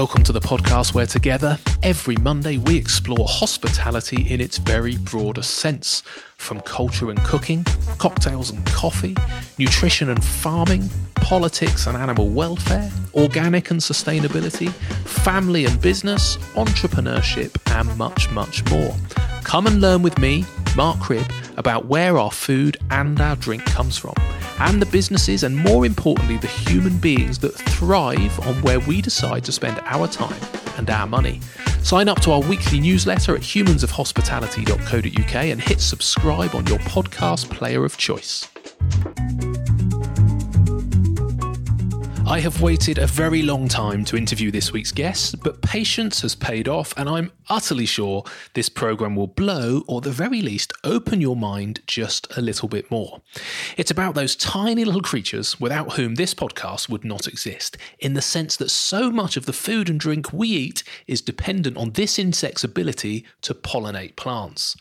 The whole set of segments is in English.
Welcome to the podcast where together, every Monday, we explore hospitality in its very broadest sense from culture and cooking, cocktails and coffee, nutrition and farming, politics and animal welfare, organic and sustainability, family and business, entrepreneurship, and much, much more. Come and learn with me, Mark Cribb, about where our food and our drink comes from and the businesses and more importantly the human beings that thrive on where we decide to spend our time and our money. Sign up to our weekly newsletter at humansofhospitality.co.uk and hit subscribe on your podcast player of choice. I have waited a very long time to interview this week's guest, but patience has paid off, and I'm utterly sure this program will blow, or the very least, open your mind just a little bit more. It's about those tiny little creatures without whom this podcast would not exist, in the sense that so much of the food and drink we eat is dependent on this insect's ability to pollinate plants.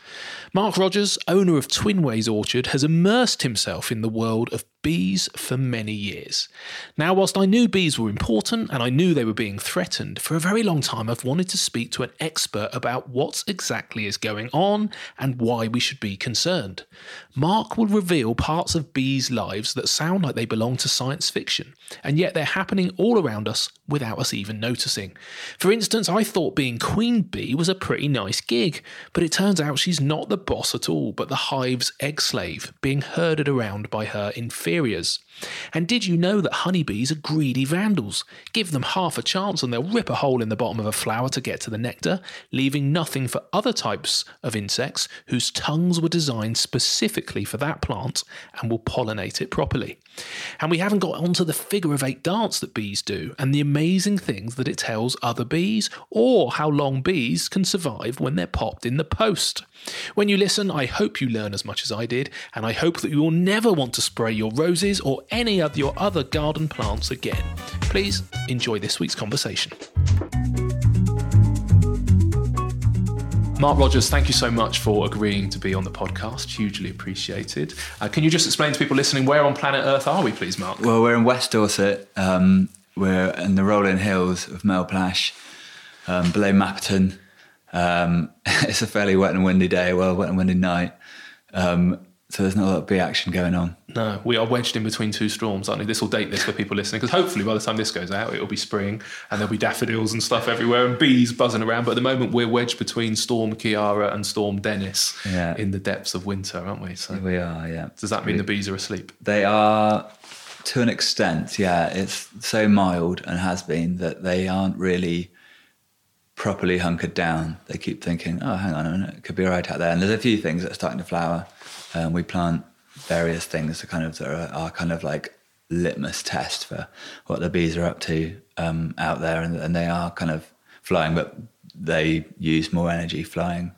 Mark Rogers, owner of Twinways Orchard, has immersed himself in the world of bees for many years. Now, whilst I knew bees were important and I knew they were being threatened, for a very long time I've wanted to speak to an expert about what exactly is going on and why we should be concerned. Mark will reveal parts of bees' lives that sound like they belong to science fiction, and yet they're happening all around us without us even noticing. For instance, I thought being queen bee was a pretty nice gig, but it turns out she's not the boss at all, but the hive's egg slave, being herded around by her inferiors. And did you know that honeybees are greedy vandals? Give them half a chance and they'll rip a hole in the bottom of a flower to get to the nectar, leaving nothing for other types of insects whose tongues were designed specifically for that plant and will pollinate it properly. And we haven't got onto the figure of eight dance that bees do and the amazing things that it tells other bees or how long bees can survive when they're popped in the post. When you listen, I hope you learn as much as I did, and I hope that you will never want to spray your roses or any of your other garden plants again. Please enjoy this week's conversation. Mark Rogers, thank you so much for agreeing to be on the podcast. Hugely appreciated. Uh, can you just explain to people listening where on planet Earth are we, please, Mark? Well, we're in West Dorset. Um, we're in the rolling hills of Melplash, um, below Mapperton. Um, it's a fairly wet and windy day, well, wet and windy night. Um, so there's not a lot of bee action going on. No, we are wedged in between two storms, aren't we? This will date this for people listening because hopefully by the time this goes out, it'll be spring and there'll be daffodils and stuff everywhere and bees buzzing around. But at the moment, we're wedged between Storm Ciara and Storm Dennis yeah. in the depths of winter, aren't we? So we are, yeah. Does that mean we, the bees are asleep? They are to an extent, yeah. It's so mild and has been that they aren't really properly hunkered down. They keep thinking, oh, hang on a minute, it could be right out there. And there's a few things that are starting to flower um, we plant various things to kind of that are, are, kind of like litmus test for what the bees are up to um, out there, and, and they are kind of flying, but they use more energy flying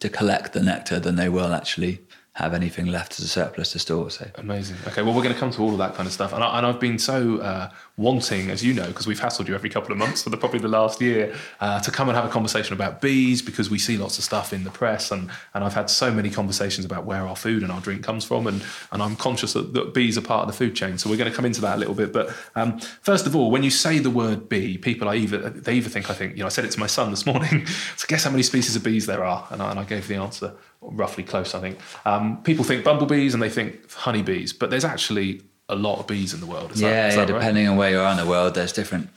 to collect the nectar than they will actually have anything left as a surplus to store. So amazing. Okay, well, we're going to come to all of that kind of stuff, and, I, have been so uh, wanting, as you know, because we've hassled you every couple of months for the, probably the last year, uh, to come and have a conversation about bees because we see lots of stuff in the press, and and I've had so many conversations about where our food and our drink comes from, and and I'm conscious that, that bees are part of the food chain. So we're going to come into that a little bit. But um, first of all, when you say the word bee, people either they either think I think you know I said it to my son this morning. so guess how many species of bees there are, and I, and I gave the answer roughly close, I think. Um, people think bumblebees and they think honeybees, but there's actually a lot of bees in the world. Is yeah, that, yeah. Depending right? on where you are in the world, there's different.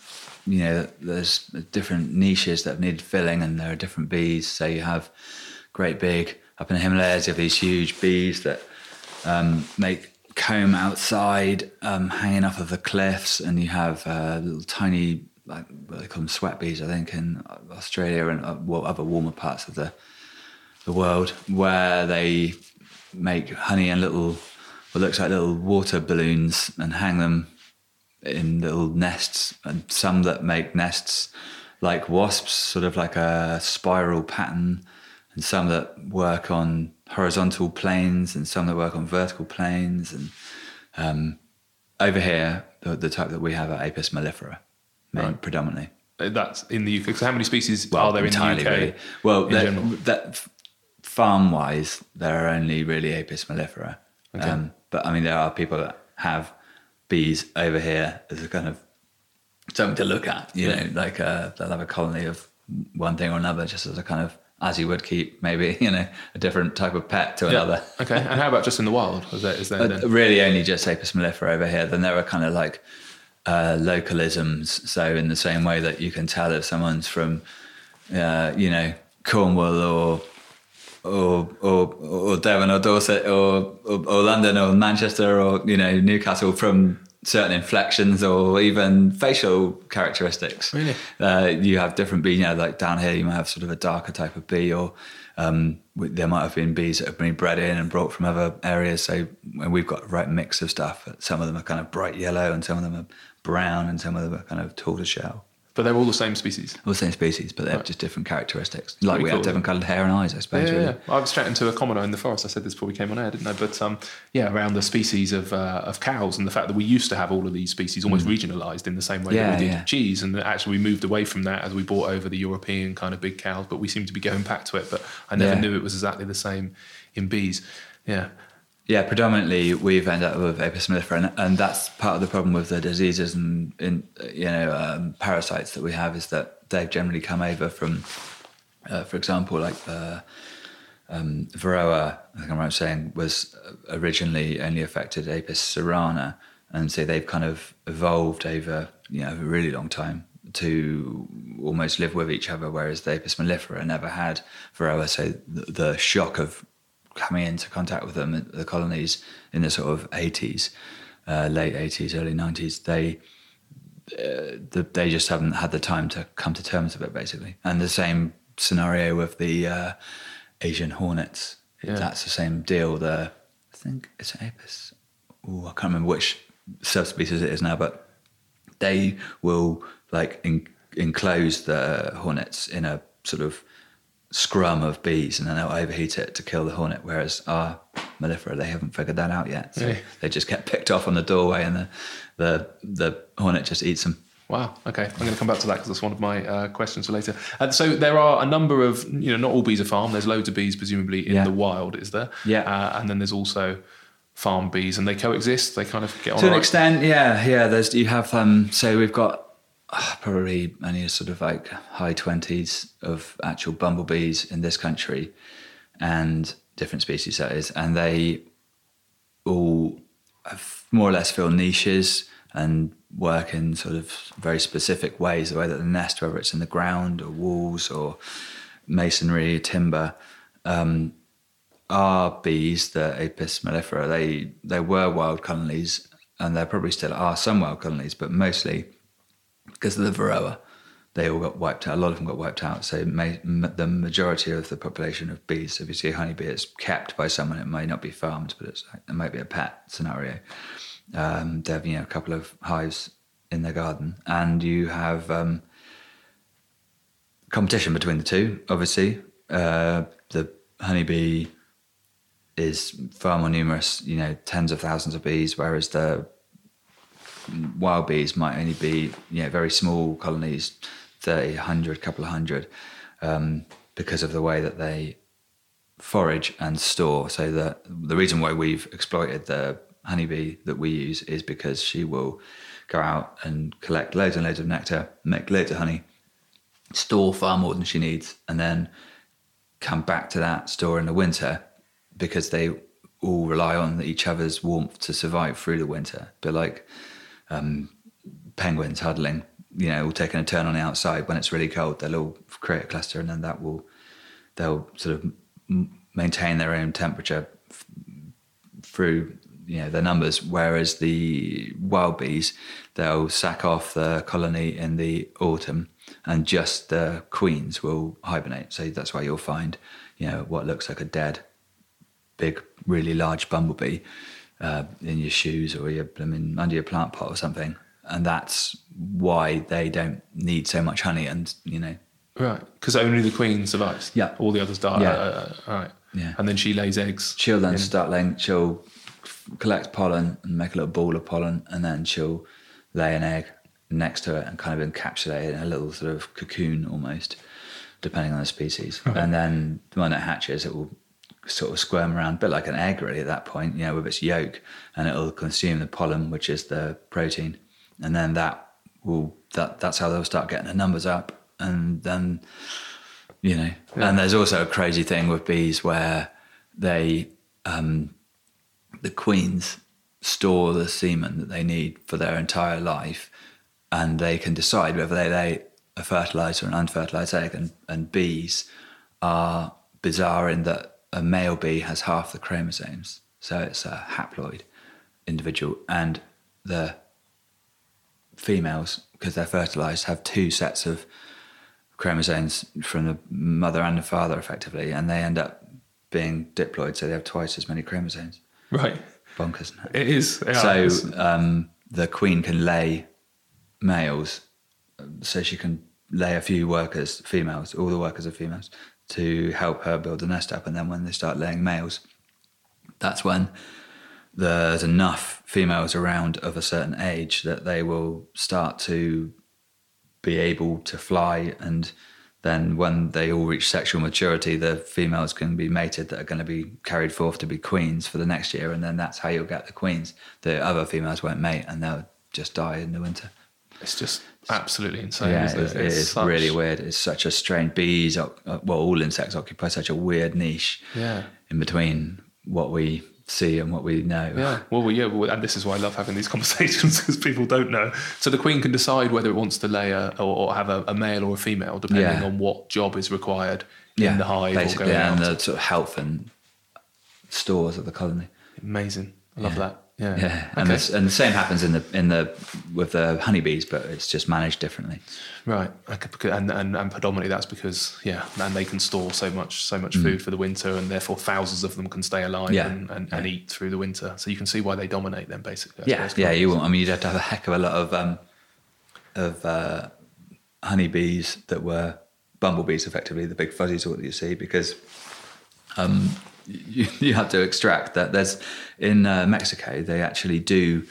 You know, there's different niches that need filling, and there are different bees. So you have great big up in the Himalayas. You have these huge bees that um, make comb outside, um, hanging off of the cliffs, and you have uh, little tiny, like what they call them sweat bees, I think, in Australia and uh, well, other warmer parts of the the world where they make honey in little what looks like little water balloons and hang them in little nests and some that make nests like wasps sort of like a spiral pattern and some that work on horizontal planes and some that work on vertical planes and um, over here the, the, type that we have are apis mellifera right. predominantly that's in the UK. So how many species well, are there in the UK? Really. Well, in that, farm wise, there are only really Apis mellifera. Okay. Um, but I mean, there are people that have bees over here as a kind of something to look at. You know, like uh, they'll have a colony of one thing or another, just as a kind of as you would keep maybe you know a different type of pet to another. okay. And how about just in the wild? Is there, is there Uh, really only just Apis mellifera over here. Then there are kind of like uh, localisms. So in the same way that you can tell if someone's from, uh, you know, Cornwall or or or or Devon or Dorset or, or or London or Manchester or you know Newcastle from certain inflections or even facial characteristics. Really? Uh, you have different bees. You know, like down here, you might have sort of a darker type of bee, or um, there might have been bees that have been bred in and brought from other areas. So we've got a right mix of stuff. Some of them are kind of bright yellow, and some of them are brown, and some of them are kind of tortoiseshell. But they're all the same species. All the same species, but they have just different characteristics. Like Pretty we cool. have different coloured hair and eyes, I suppose. Yeah, really. yeah, yeah. I was chatting to a commoner in the forest. I said this before we came on air, didn't I? But um, yeah, around the species of uh, of cows and the fact that we used to have all of these species almost regionalised in the same way Mm. Yeah, that we did yeah. cheese, and actually we moved away from that as we brought over the European kind of big cows. But we seem to be going back to it. But I never Yeah. knew it was exactly the same in bees. Yeah, Yeah, predominantly we've ended up with Apis mellifera, and, and that's part of the problem with the diseases and in, you know um, parasites that we have is that they've generally come over from, uh, for example, like uh, um, Varroa. I think I'm right saying was originally only affected Apis cerana, and so they've kind of evolved over you know a really long time to almost live with each other, whereas the Apis mellifera never had Varroa. So the, the shock of coming into contact with them, the colonies in the sort of 80s, uh, late 80s, early 90s, they uh, the, they just haven't had the time to come to terms with it, basically. And the same scenario with the uh, Asian hornets. Yeah. That's the same deal. The I think it's Apis. Ooh, I can't remember which subspecies it is now, but they will like en- enclose the hornets in a sort of scrum of bees and then they'll overheat it to kill the hornet whereas our mellifera they haven't figured that out yet so Really? they just get picked off on the doorway and the the, the hornet just eats them Wow. Okay, I'm going to come back to that because that's one of my uh, questions for later. And so there are a number of, you know, not all bees are farmed. There's loads of bees presumably in Yeah. the wild, is there? Yeah. Uh, and then there's also farm bees, and they coexist. They kind of get on. to an right? extent yeah yeah there's you have um so we've got uh, probably only sort of like high 20s of actual bumblebees in this country and different species that is. And they all have more or less fill niches and work in sort of very specific ways the way that they nest whether it's in the ground or walls or masonry timber um, our bees, the Apis mellifera, they they were wild colonies, and there probably still are some wild colonies, but mostly because of the Varroa, they all got wiped out. A lot of them got wiped out. So ma- m- the majority of the population of bees, if you see a honeybee, it's kept by someone. It may not be farmed, but it might be a pet scenario. Um, they have you know a couple of hives in their garden, and you have um, competition between the two. Obviously, uh, the honeybee is far more numerous, you know, tens of thousands of bees, whereas the wild bees might only be, you know, very small colonies, 30, 100, couple of hundred, um, because of the way that they forage and store. So the, the reason why we've exploited the honeybee that we use is because she will go out and collect loads and loads of nectar, make loads of honey, store far more than she needs, and then come back to that store in the winter because they all rely on each other's warmth to survive through the winter. But like um, penguins huddling, you know, all taking a turn on the outside when it's really cold, they'll all create a cluster, and then that will they'll sort of maintain their own temperature f- through you know their numbers. Whereas the wild bees, they'll sack off the colony in the autumn, and just the queens will hibernate. So that's why you'll find you know what looks like a dead big, really large bumblebee uh, in your shoes or your, I mean, under your plant pot or something. And that's why they don't need so much honey. And, you know, Right, because only the queen survives. Yeah. all the others die. Yeah. Uh, uh, all right. Yeah. and then she lays eggs. she'll then in- start laying, she'll collect pollen and make a little ball of pollen. And then she'll lay an egg next to it and kind of encapsulate it in a little sort of cocoon almost, depending on the species. And then when it hatches, it will sort of squirm around, a bit like an egg really at that point, you know, with its yolk, and it'll consume the pollen, which is the protein, and then that will that that's how they'll start getting the numbers up, and then you know. And there's also a crazy thing with bees where they um, the queens store the semen that they need for their entire life, and they can decide whether they lay a fertilized or an unfertilized egg. And, and bees are bizarre in that a male bee has half the chromosomes, so it's a haploid individual, and the females, because they're fertilized, have two sets of chromosomes from the mother and the father, effectively, and they end up being diploid, so they have twice as many chromosomes. Right. Bonkers. Isn't it? It is. Yeah, so it's- um, the queen can lay males, so she can lay a few workers, females, all the workers are females, to help her build the nest up. And then when they start laying males, that's when there's enough females around of a certain age that they will start to be able to fly and then when they all reach sexual maturity the females can be mated that are going to be carried forth to be queens for the next year and then that's how you'll get the queens the other females won't mate and they'll just die in the winter it's just absolutely insane. yeah isn't it, It's such- really weird it's such a strange bees uh, well all insects occupy such a weird niche Yeah. in between what we see and what we know Yeah, well, yeah, and this is why I love having these conversations because people don't know. So the queen can decide whether it wants to lay a or, or have a, a male or a female, depending Yeah. on what job is required in the hive or basically going and out. the sort of health and stores of the colony Amazing, I love Yeah. that. Yeah, Yeah, and, Okay. this, and the same happens in the in the with the honeybees, but it's just managed differently. right. And, and and predominantly that's because yeah, and they can store so much so much Mm. food for the winter, and therefore thousands of them can stay alive Yeah. and, and, and eat through the winter. So you can see why they dominate them basically. Yeah, yeah. You want, I mean, you'd have to have a heck of a lot of um, of uh, honeybees that were bumblebees, effectively the big fuzzies, sort that you see, because um, you, you have to extract that. There's in uh, Mexico they actually do.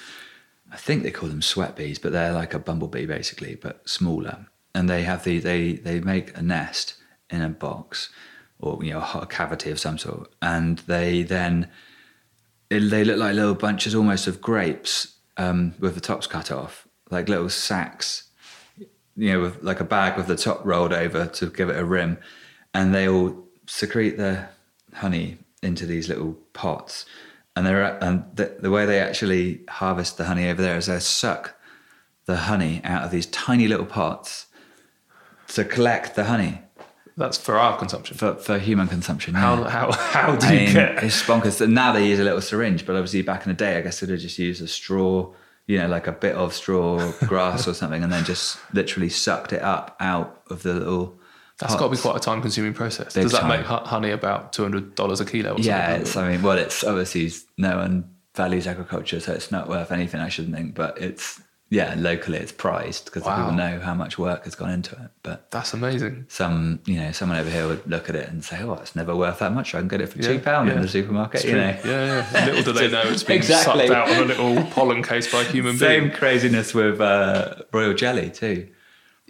I think they call them sweat bees, but they're like a bumblebee basically, but smaller. And they have the they they make a nest in a box or you know a cavity of some sort, and they then it, they look like little bunches almost of grapes um, with the tops cut off, like little sacks, you know, with like a bag with the top rolled over to give it a rim, and they all secrete the honey into these little pots, and they're and the, the way they actually harvest the honey over there is they suck the honey out of these tiny little pots to collect the honey That's for our consumption. for, for human consumption. How yeah. how how do I you mean, get? it's bonkers. Now they use a little syringe, but obviously back in the day, I guess they'd have just used a straw, you know, like a bit of straw grass or something, and then just literally sucked it up out of the little. That's got to be quite a time-consuming process. Does that time. make honey about two hundred dollars a kilo? Or Yeah, it's. I mean, well, it's obviously no one values agriculture, so it's not worth anything. I shouldn't think, but it's yeah, locally it's prized because Wow. people know how much work has gone into it. But that's amazing. some, you know, someone over here would look at it and say, "Oh, it's never worth that much. I can get it for Yeah, two pound in yeah. the supermarket." It's You true. know, yeah, yeah. Little do they know it's being Exactly. sucked out on a little pollen case by a human Same being. Same craziness with uh, royal jelly too.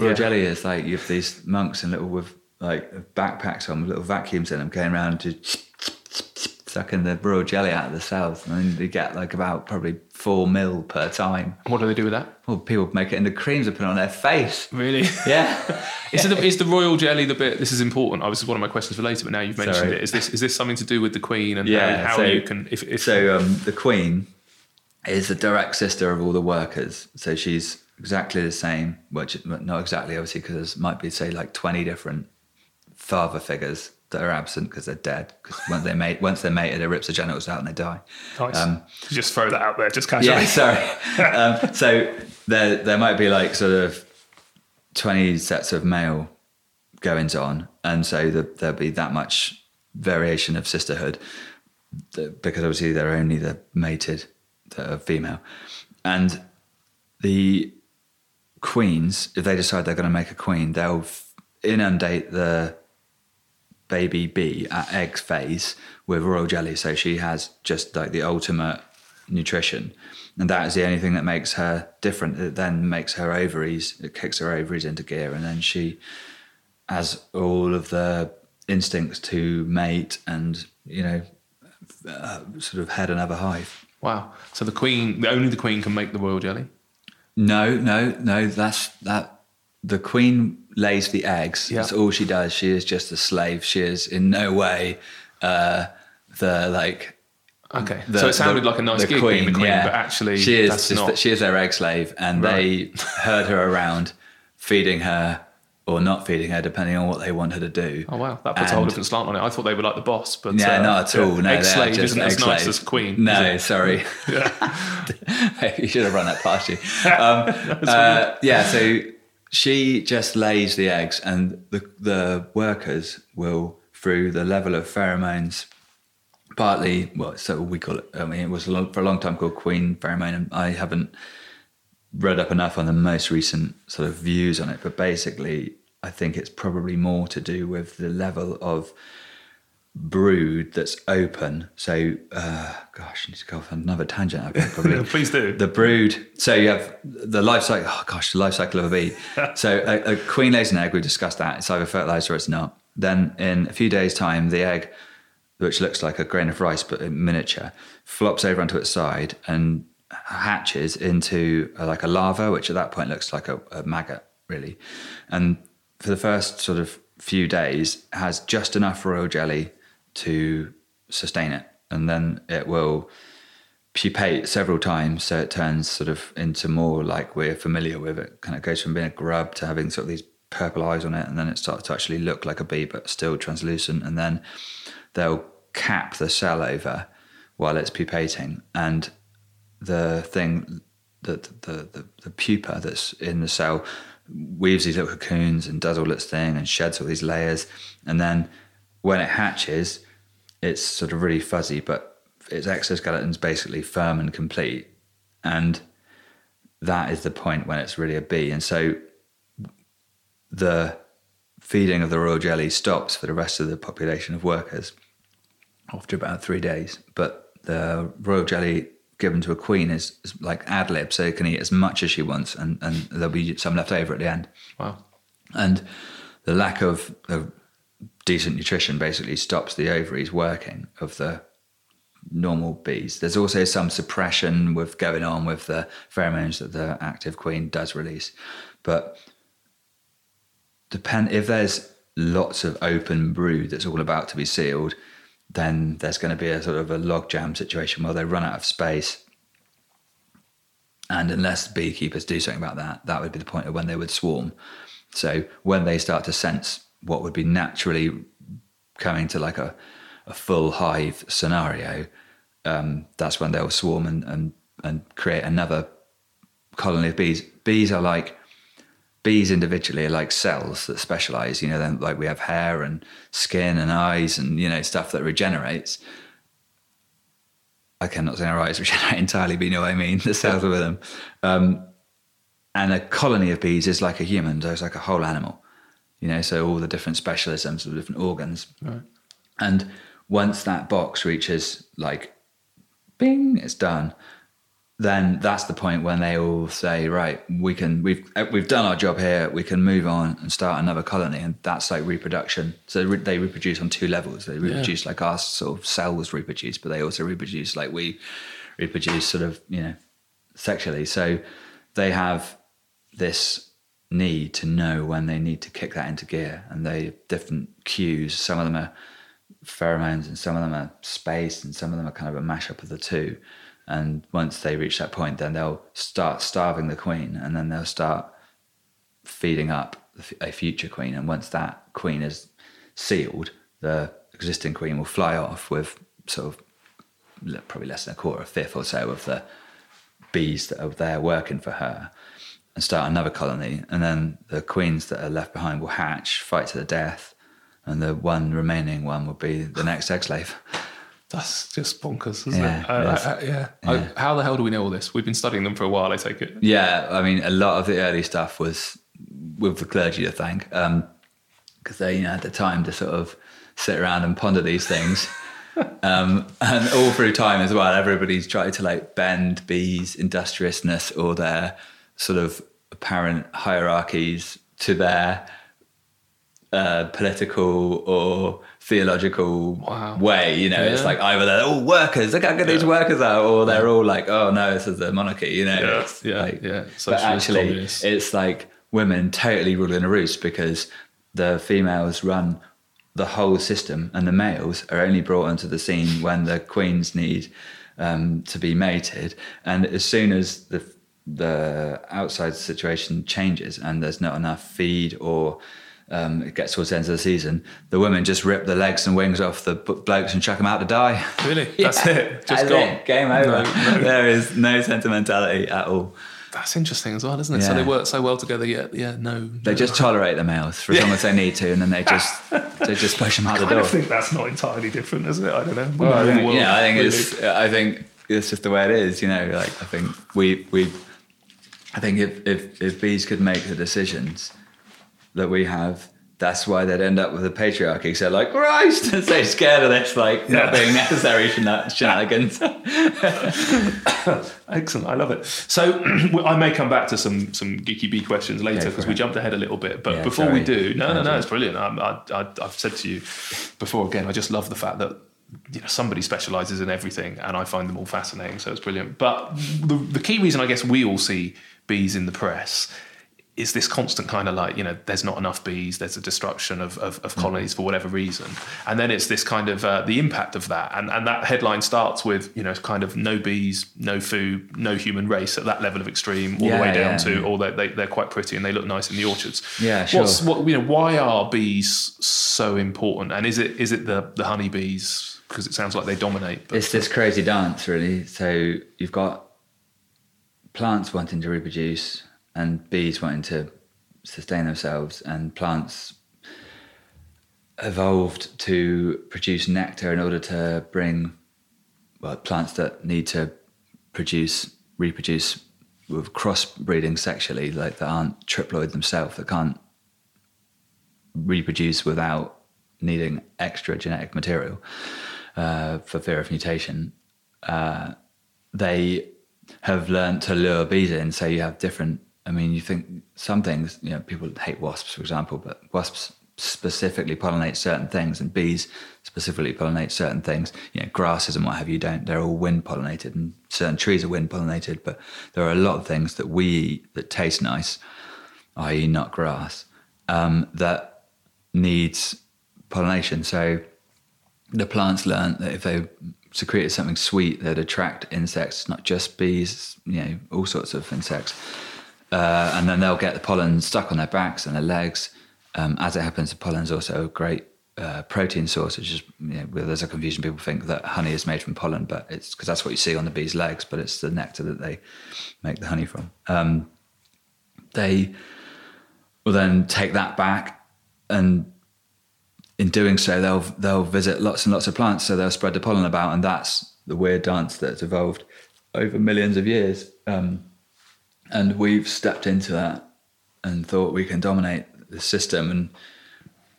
Royal Yeah. jelly is like you have these monks and little with like backpacks on with little vacuums in them, going around to sucking the royal jelly out of the cells, and then you get like about probably four mil per time. What do they do with that? Well, people make it into creams and put it on their face. Really? Yeah, Is, the, is the royal jelly the bit? This is important. I was one of my questions for later, but now you've mentioned Sorry. it. Is this is this something to do with the queen and Yeah, how, how so- you can if, if so um, the queen is the direct sister of all the workers. So she's exactly the same. Which not exactly, obviously, because there might be say like twenty different father figures that are absent because they're dead. Because once they mate, once they're mated, it rips the genitals out and they die. nice. um, just throw that out there, just casually. Yeah, sorry. um, so there there might be like sort of twenty sets of male goings on, and so the, there'll be that much variation of sisterhood because obviously they're only the mated that are female, and the queens, if they decide they're going to make a queen, they'll inundate the baby bee at egg phase with royal jelly. So she has just like the ultimate nutrition. And that is the only thing that makes her different. It then makes her ovaries, it kicks her ovaries into gear. And then she has all of the instincts to mate and, you know, uh, sort of head another hive. Wow. So the queen, only the queen can make the royal jelly. No, no, no. That's that. The queen lays the eggs. Yeah. That's all she does. She is just a slave. She is in no way uh, the like. Okay, the- so it sounded the- like a nice gig being the queen, yeah. but actually she is just not. she is their egg slave, and they herd her around, feeding her or not feeding her, depending on what they want her to do. Oh wow, that puts a whole different slant on it. I thought they were like the boss, but Yeah, uh, not at all. yeah, No, egg they are slave isn't as nice as queen. No, sorry. you should have run that past you. Um, uh, yeah, so she just lays the eggs, and the the workers will, through the level of pheromones, partly well, so we call it. I mean, it was for a long time called queen pheromone, and I haven't read up enough on the most recent sort of views on it, but basically, I think it's probably more to do with the level of brood that's open. So, uh, gosh, I need to go off on another tangent. Probably. Please do. The brood. So you have the life cycle. Oh gosh, the life cycle of a bee. so a, a queen lays an egg. We've discussed that. It's either fertilized or it's not. Then in a few days' time, the egg, which looks like a grain of rice but in miniature, flops over onto its side and hatches into uh, like a larva, which at that point looks like a, a maggot, really. And for the first sort of few days, has just enough royal jelly to sustain it, and then it will pupate several times, so it turns sort of into more like we're familiar with. It kind of goes from being a grub to having sort of these purple eyes on it, and then it starts to actually look like a bee, but still translucent. And then they'll cap the cell over while it's pupating, and the thing that the, the the pupa that's in the cell weaves these little cocoons and does all its thing and sheds all these layers, and then when it hatches, it's sort of really fuzzy, but its exoskeleton's basically firm and complete, and that is the point when it's really a bee. And so the feeding of the royal jelly stops for the rest of the population of workers after about three days. But the royal jelly given to a queen is, is like ad lib, so it can eat as much as she wants, and, and there'll be some left over at the end. Wow. And the lack of, of decent nutrition basically stops the ovaries working of the normal bees. There's also some suppression with going on with the pheromones that the active queen does release, but depend if there's lots of open brood that's all about to be sealed, then there's going to be a sort of a logjam situation where they run out of space. And unless beekeepers do something about that, that would be the point of when they would swarm. So when they start to sense what would be naturally coming to like a, a full hive scenario, um, that's when they'll swarm and, and, and create another colony of bees. Bees are like bees individually are like cells that specialize. You know, then like we have hair and skin and eyes and you know stuff that regenerates. I cannot say our eyes regenerate entirely, but you know what I mean. The cells with them, um, and a colony of bees is like a human. So it's like a whole animal. You know, so all the different specialisms, the different organs, Right. and once that box reaches like, bing, it's done. Then that's the point when they all say, right, we can, we've uh, we've done our job here. We can move on and start another colony, and that's like reproduction. So re- they reproduce on two levels. They reproduce like our sort of cells reproduce, but they also reproduce like we reproduce, sort of, you know, sexually. So they have this need to know when they need to kick that into gear, and they have different cues. Some of them are pheromones, and some of them are space, and some of them are kind of a mashup of the two. And once they reach that point, then they'll start starving the queen, and then they'll start feeding up a future queen. And once that queen is sealed, the existing queen will fly off with sort of probably less than a quarter, a fifth or so of the bees that are there working for her and start another colony. And then the queens that are left behind will hatch, fight to the death, and the one remaining one will be the next egg slave. That's just bonkers, isn't Yeah, it? Uh, it is. uh, yeah. I- how the hell do we know all this? We've been studying them for a while, I take it. Yeah, I mean, a lot of the early stuff was with the clergy to thank, because they you know, had the time to sort of sit around and ponder these things. um, and all through time as well, everybody's tried to like bend bees' industriousness or their sort of apparent hierarchies to their uh, political or theological Wow. way. You know, it's like either they're all workers, look how good these workers are, or they're all like, oh no, this is the monarchy. You know, Yeah, It's yeah, like- yeah. But actually, communist. it's like women totally ruling a roost because the females run the whole system, and the males are only brought onto the scene when the queens need um, to be mated. And as soon as the the outside situation changes and there's not enough feed or um, it gets towards the end of the season, the women just rip the legs and wings off the blokes and chuck them out to die. Really? That's it. Just That's gone. it. Game over. No, no. There is no sentimentality at all. That's interesting as well, isn't it? So they work so well together, yet yeah, no. They just tolerate the males for as long as they need to, and then they just they just push them out the I door. don't think that's not entirely different, is it? I don't know. Well, I think, will- yeah, I think really. it's I think it's just the way it is. You know, like I think we we I think if if if bees could make the decisions that we have. That's why they'd end up with a patriarchy. So, like, Christ, and so scared of this, like, Yeah. not being necessary shena- shenanigans. Excellent, I love it. So I may come back to some some geeky bee questions later because we jumped ahead a little bit. But Yeah, before we do, no, no, no, it's brilliant. I, I, I, I've said to you before again, I just love the fact that you know somebody specialises in everything, and I find them all fascinating. So it's brilliant. But the the key reason I guess we all see bees in the press is this constant kind of like you know there's not enough bees there's a destruction of, of, of colonies for whatever reason and then it's this kind of uh, the impact of that and, and that headline starts with you know kind of no bees no food no human race at that level of extreme all the way down yeah, to yeah. or they, they, they're quite pretty and they look nice in the orchards Yeah, sure. What's, what you know why are bees so important and is it is it the the honeybees because it sounds like they dominate but it's this crazy dance, really. So you've got plants wanting to reproduce and bees wanting to sustain themselves, and plants evolved to produce nectar in order to bring well plants that need to produce reproduce with crossbreeding sexually, like that aren't triploid themselves, that can't reproduce without needing extra genetic material uh, for fear of mutation. Uh, they have learned to lure bees in. So you have different. I mean, you think some things. You know, people hate wasps, for example, but wasps specifically pollinate certain things, and bees specifically pollinate certain things. You know, grasses and what have you don't. They're all wind pollinated, and certain trees are wind pollinated. But there are a lot of things that we eat that taste nice, i.e., not grass, um, that needs pollination. So the plants learn that if they secreted something sweet, they'd attract insects, not just bees, you know, all sorts of insects. Uh, and then they'll get the pollen stuck on their backs and their legs. Um, as it happens, the pollen's also a great uh, protein source. Which is, you know, there's a confusion. People think that honey is made from pollen, but it's because that's what you see on the bees' legs. But it's the nectar that they make the honey from. Um, they will then take that back and in doing so, they'll they'll visit lots and lots of plants, so they'll spread the pollen about, and that's the weird dance that's evolved over millions of years. Um, and we've stepped into that and thought we can dominate the system, and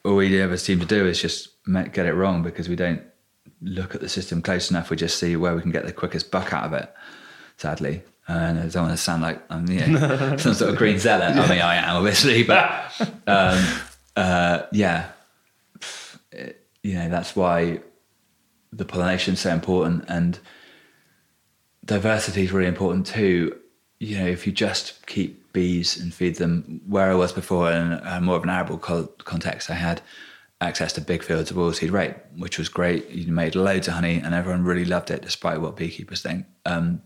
all we ever seem to do is just get it wrong because we don't look at the system close enough. We just see where we can get the quickest buck out of it. Sadly, and I don't want to sound like I'm you know, some sort of green zealot. I mean, I am obviously, but um, uh, yeah, it- you know that's why the pollination is so important and diversity is really important too you know if you just keep bees and feed them where i was before in uh, more of an arable co- context i had access to big fields of oilseed rape which was great you made loads of honey and everyone really loved it despite what beekeepers think um,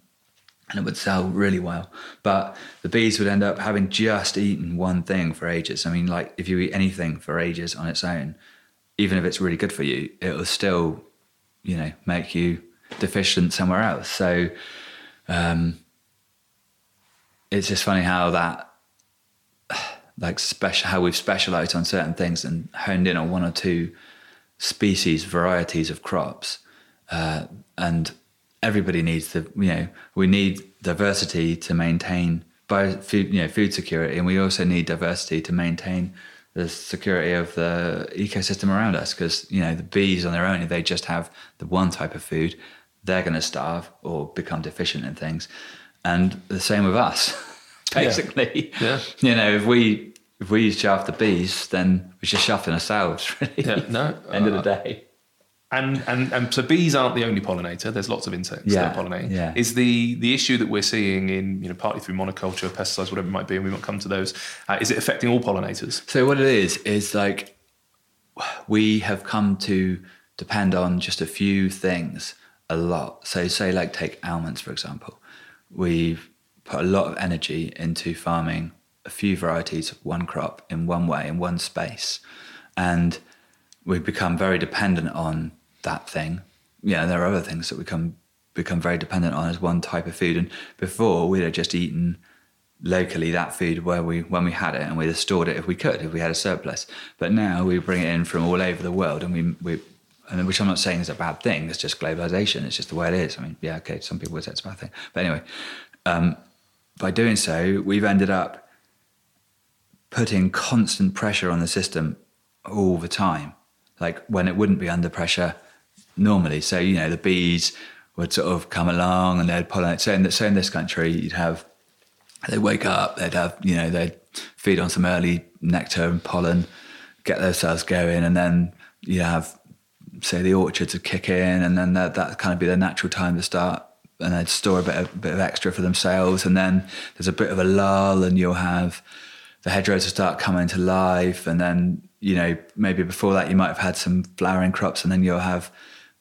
and it would sell really well. But the bees would end up having just eaten one thing for ages. I mean, like if you eat anything for ages on its own, even if it's really good for you, it will still, you know, make you deficient somewhere else. So um, it's just funny how that, like, special how we've specialized on certain things and honed in on one or two species, varieties of crops, uh, and everybody needs the you know we need diversity to maintain bio, food you know food security, and we also need diversity to maintain the security of the ecosystem around us because you know the bees on their own if they just have the one type of food they're going to starve or become deficient in things and the same with us basically Yeah. you know if we if we shaft the bees, then we're just shafting ourselves. Really. Yeah, no, End of uh, the day. And, and and so bees aren't the only pollinator. There's lots of insects Yeah, that pollinate. yeah. Is the the issue that we're seeing in you know partly through monoculture, pesticides, whatever it might be, and we won't come to those. Uh, is it affecting all pollinators? So what it is is like we have come to depend on just a few things a lot. So say like take almonds for example. We've put a lot of energy into farming a few varieties of one crop in one way in one space. And we've become very dependent on that thing. Yeah, there are other things that we come become very dependent on as one type of food. And before we'd have just eaten locally that food where we when we had it and we'd have stored it if we could if we had a surplus but now we bring it in from all over the world and we we which I'm not saying is a bad thing it's just globalization it's just the way it is. I mean yeah okay some people would say it's a bad thing. But anyway um, by doing so we've ended up putting constant pressure on the system all the time like when it wouldn't be under pressure normally. So you know the bees would sort of come along and they'd pollinate. So in, the, so in this country you'd have they'd wake up, they'd have, you know, they'd feed on some early nectar and pollen, get themselves going, and then you have, say, the orchards would kick in, and then that that kind of be their natural time to start, and they'd store a bit of, bit of extra for themselves, and then there's a bit of a lull, and you'll have the hedgerows will start coming to life, and then you know maybe before that you might have had some flowering crops, and then you'll have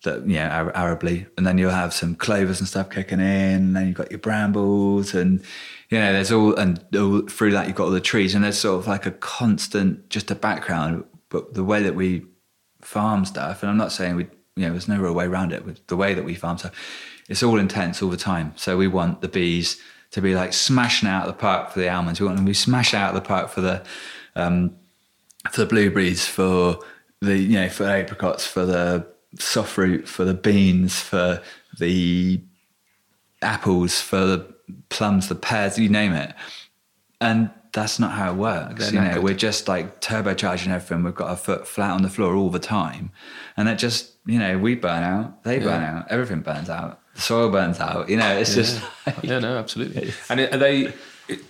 the you know Ar- arably, and then you'll have some clovers and stuff kicking in, and then you've got your brambles, and you know there's all and all, through that you've got all the trees, and there's sort of like a constant just a background. But the way that we farm stuff, and I'm not saying we you know there's no real way around it with the way that we farm stuff. It's all intense all the time. So we want the bees to be like smashing out the park for the almonds. We want them to be smashing out the park for the um, for the blueberries, for the you know for the apricots, for the soft fruit, for the beans, for the apples, for the plums, the pears, you name it. And that's not how it works. They're you know, we're just like turbocharging everything. We've got our foot flat on the floor all the time, and that just you know we burn out, they burn out, everything burns out, the soil burns out. You know, it's just yeah, no, absolutely. And are they?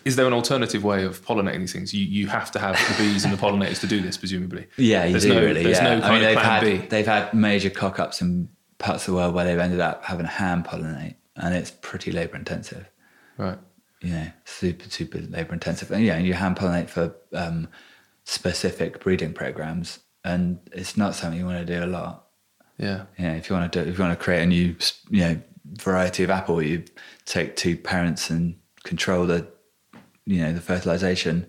Is there an alternative way of pollinating these things? You you have to have the bees and the pollinators to do this, presumably. Yeah, you there's do no, really. There's yeah. no I mean, of they've plan had B. they've had major cock ups in parts of the world where they've ended up having hand pollinate, and it's pretty labour intensive. Right. You know, super super labour intensive. And yeah, you hand pollinate for um, specific breeding programs, and it's not something you want to do a lot. Yeah. You know, if you want to do, if you want to create a new you know variety of apple, you take two parents and control the you know the fertilization,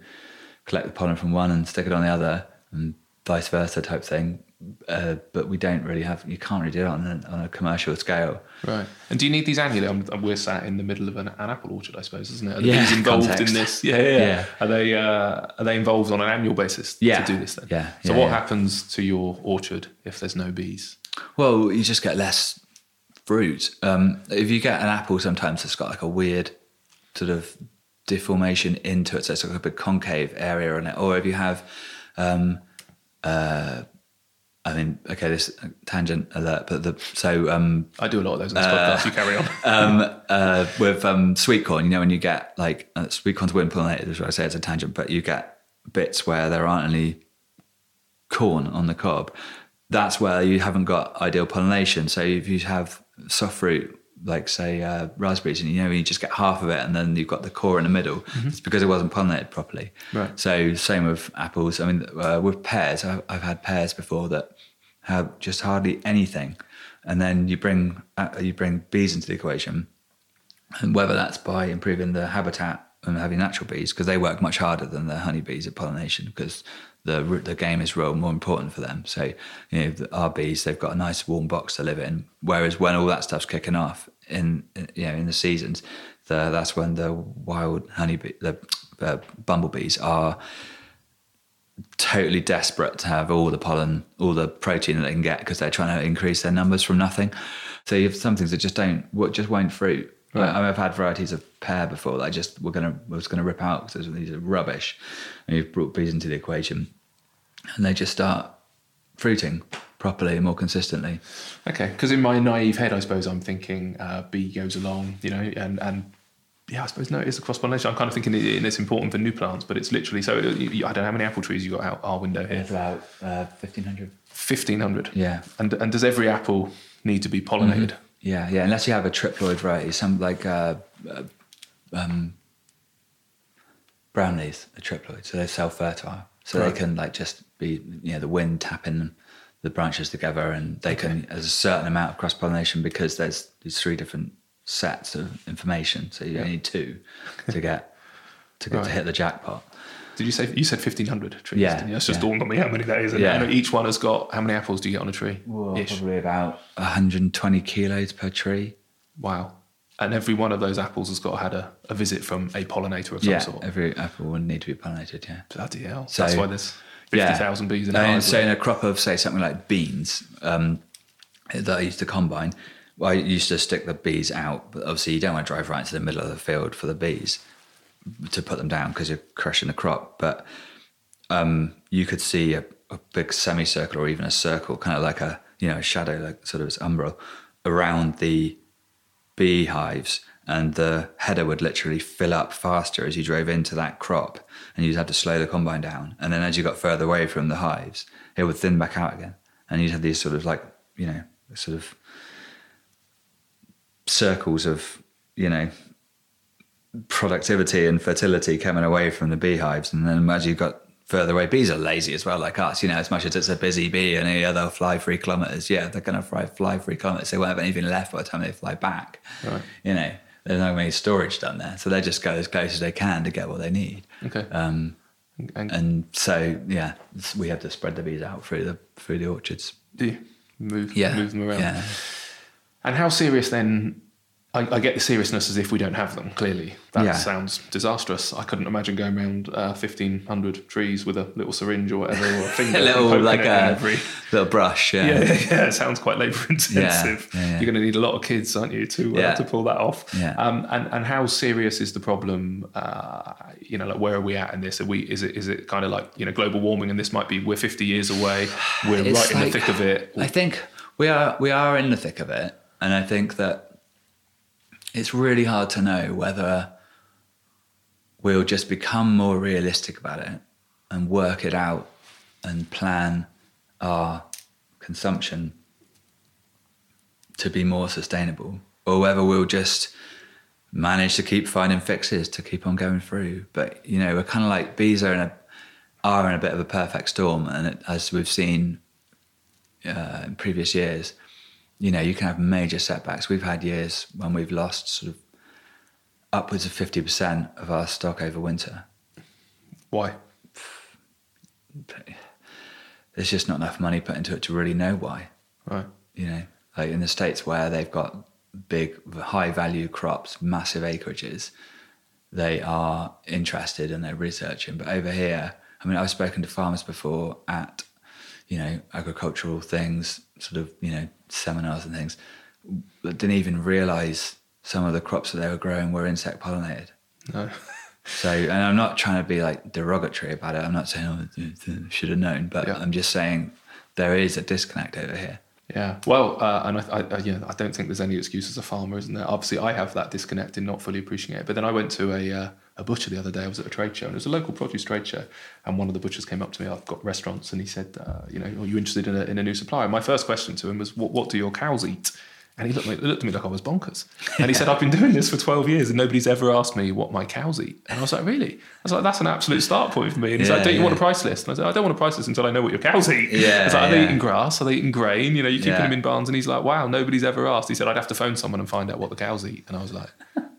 collect the pollen from one and stick it on the other, and vice versa type thing. Uh, but we don't really have. You can't really do it on a, on a commercial scale. Right. And do you need these annually? I'm, we're sat in the middle of an, an apple orchard, I suppose, isn't it? Are the Yeah, bees involved context. in this? Yeah, yeah, yeah. Are they uh, are they involved on an annual basis Yeah. to do this then? Yeah, So what happens to your orchard if there's no bees? Well, you just get less fruit. Um, if you get an apple, sometimes it's got like a weird sort of deformation into it, so it's like a big concave area on it. Or if you have, um, uh, I mean, okay, this tangent alert, but the so um, I do a lot of those on this podcast. You carry on. um, uh, with um, sweet corn, you know, when you get like uh, sweet corn's wind pollinated, is what I say it's a tangent, but you get bits where there aren't any corn on the cob. That's where you haven't got ideal pollination. So if you have soft fruit, like say uh, raspberries, and you know you just get half of it, and then you've got the core in the middle, it's because it wasn't pollinated properly. Right. So same with apples. I mean, uh, with pears, I've, I've had pears before that have just hardly anything, and then you bring uh, you bring bees into the equation, and whether that's by improving the habitat and having natural bees, because they work much harder than the honeybees at pollination, because the the game is real more important for them. So you know, our bees they've got a nice warm box to live in, whereas when all that stuff's kicking off in in, you know in the seasons, the, that's when the wild honeybee the uh, bumblebees are totally desperate to have all the pollen, all the protein that they can get because they're trying to increase their numbers from nothing. So you have some things that just don't, just won't fruit. Right. I, I've had varieties of pear before that I just were gonna was gonna rip out because these are rubbish, and you've brought bees into the equation, and they just start fruiting properly and more consistently. Okay, because in my naive head, I suppose I'm thinking uh, bee goes along, you know, and and yeah, I suppose no, it is a cross pollination. I'm kind of thinking it, it's important for new plants, but it's literally so. You, I don't know how many apple trees you got out our window here. It's about uh, fifteen hundred. Fifteen hundred. Yeah. And and does every apple need to be pollinated? Mm-hmm. Yeah, yeah. Unless you have a triploid variety, some like uh, uh, um, Bramley's, a triploid, so they're self-fertile, so Right. they can like just be you know the wind tapping the branches together, and they can there's a certain amount of cross pollination because there's these three different sets of information, so you only need two to get to get Right. to hit the jackpot. Did you say you said fifteen hundred trees? Yeah, didn't you? That's just yeah. dawned on me how many that is. And Yeah. Each one has got how many apples do you get on a tree? Ish. probably about 120 kilos per tree. Wow. And every one of those apples has got had a, a visit from a pollinator of some Yeah, sort. every apple would need to be pollinated. Yeah. Bloody hell. So- That's why there's fifty thousand bees in a and hive. so in a crop of say something like beans um, that I used to combine, well, I used to stick the bees out, but obviously you don't want to drive right into the middle of the field for the bees to put them down because you're crushing the crop. But um, you could see a, a big semicircle or even a circle, kind of like a you know a shadow, like sort of its umbral, around the beehives, and the header would literally fill up faster as you drove into that crop, and you'd have to slow the combine down. And then as you got further away from the hives, it would thin back out again, and you'd have these sort of like you know sort of circles of you know productivity and fertility coming away from the beehives. And then as you've got further away, bees are lazy as well, like us. You know, as much as it's a busy bee and yeah, they'll fly three kilometers. Yeah, they're going to fly, fly three kilometers. They won't have anything left by the time they fly back. Right. You know, there's no any storage done there. So they just go as close as they can to get what they need. Okay. Um, and and so, yeah, we had to spread the bees out through the through the orchards. do you move Yeah. move them around? Yeah. And how serious then? I, I get the seriousness as if we don't have them. Clearly, that Yeah. sounds disastrous. I couldn't imagine going around uh, fifteen hundred trees with a little syringe or whatever, or a finger, A little like a every. little brush. Yeah. Yeah, yeah, yeah, it sounds quite labour intensive. Yeah. You're going to need a lot of kids, aren't you, to uh, to pull that off? Yeah. Um, and and how serious is the problem? Uh, you know, like where are we at in this? Are we? Is it is it kind of like you know global warming? And this might be we're 50 years away. We're It's right in the thick of it. I think we are we are in the thick of it, and I think that it's really hard to know whether we'll just become more realistic about it and work it out and plan our consumption to be more sustainable, or whether we'll just manage to keep finding fixes to keep on going through. But you know, we're kind of like bees are in a are in a bit of a perfect storm, and it, as we've seen uh, in previous years, you know, you can have major setbacks. We've had years when we've lost sort of upwards of fifty percent of our stock over winter. Why? There's just not enough money put into it to really know why. Right. You know, like in the states where they've got big, high value crops, massive acreages, they are interested and they're researching. But over here, I mean, I've spoken to farmers before at, you know, agricultural things, sort of, you know, seminars and things, that didn't even realize some of the crops that they were growing were insect pollinated. No. So, and I'm not trying to be like derogatory about it. I'm not saying, oh, should have known, but Yeah. I'm just saying there is a disconnect over here. Yeah, well, uh, and I, I, I, yeah, I don't think there's any excuse as a farmer, isn't there? Obviously, I have that disconnect in not fully appreciating it. But then I went to a uh, a butcher the other day. I was at a trade show, and it was a local produce trade show. And one of the butchers came up to me. I've got restaurants, and he said, uh, "You know, are you interested in a, in a new supplier?" My first question to him was, "What, what do your cows eat?" And he looked, at me, looked at me like I was bonkers. And he said, I've been doing this for 12 years and nobody's ever asked me what my cows eat. And I was like, really? I was like, that's an absolute start point for me. And he's Yeah, like, don't you want a price list? And I said, I don't want a price list until I know what your cows eat. Yeah, I was like, are they eating grass? Are they eating grain? You know, you're keeping Yeah. them in barns. And he's like, wow, nobody's ever asked. He said, I'd have to phone someone and find out what the cows eat. And I was like,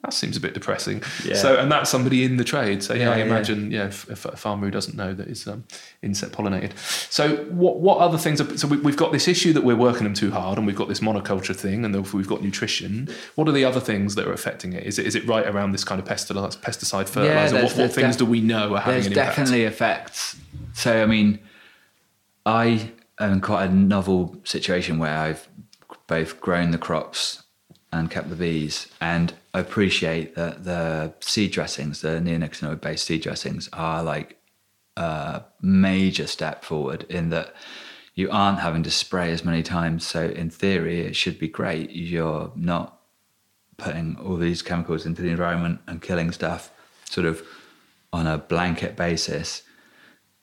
that seems a bit depressing. Yeah. So, and that's somebody in the trade. So, yeah, Yeah, I imagine, yeah, if, if a farmer who doesn't know that it's um, insect pollinated. So, what what other things? Are, so, we, we've got this issue that we're working them too hard, and we've got this monoculture thing, and we've got nutrition. What are the other things that are affecting it? Is it is it right around this kind of pesticide, pesticide fertilizer? there's- what what things def- do we know are having There's an impact? definitely effects. So, I mean, I am in quite a novel situation where I've both grown the crops and kept the bees, and I appreciate that the seed dressings, the neonicotinoid based seed dressings, are like a major step forward in that you aren't having to spray as many times. So, in theory, it should be great. You're not putting all these chemicals into the environment and killing stuff sort of on a blanket basis.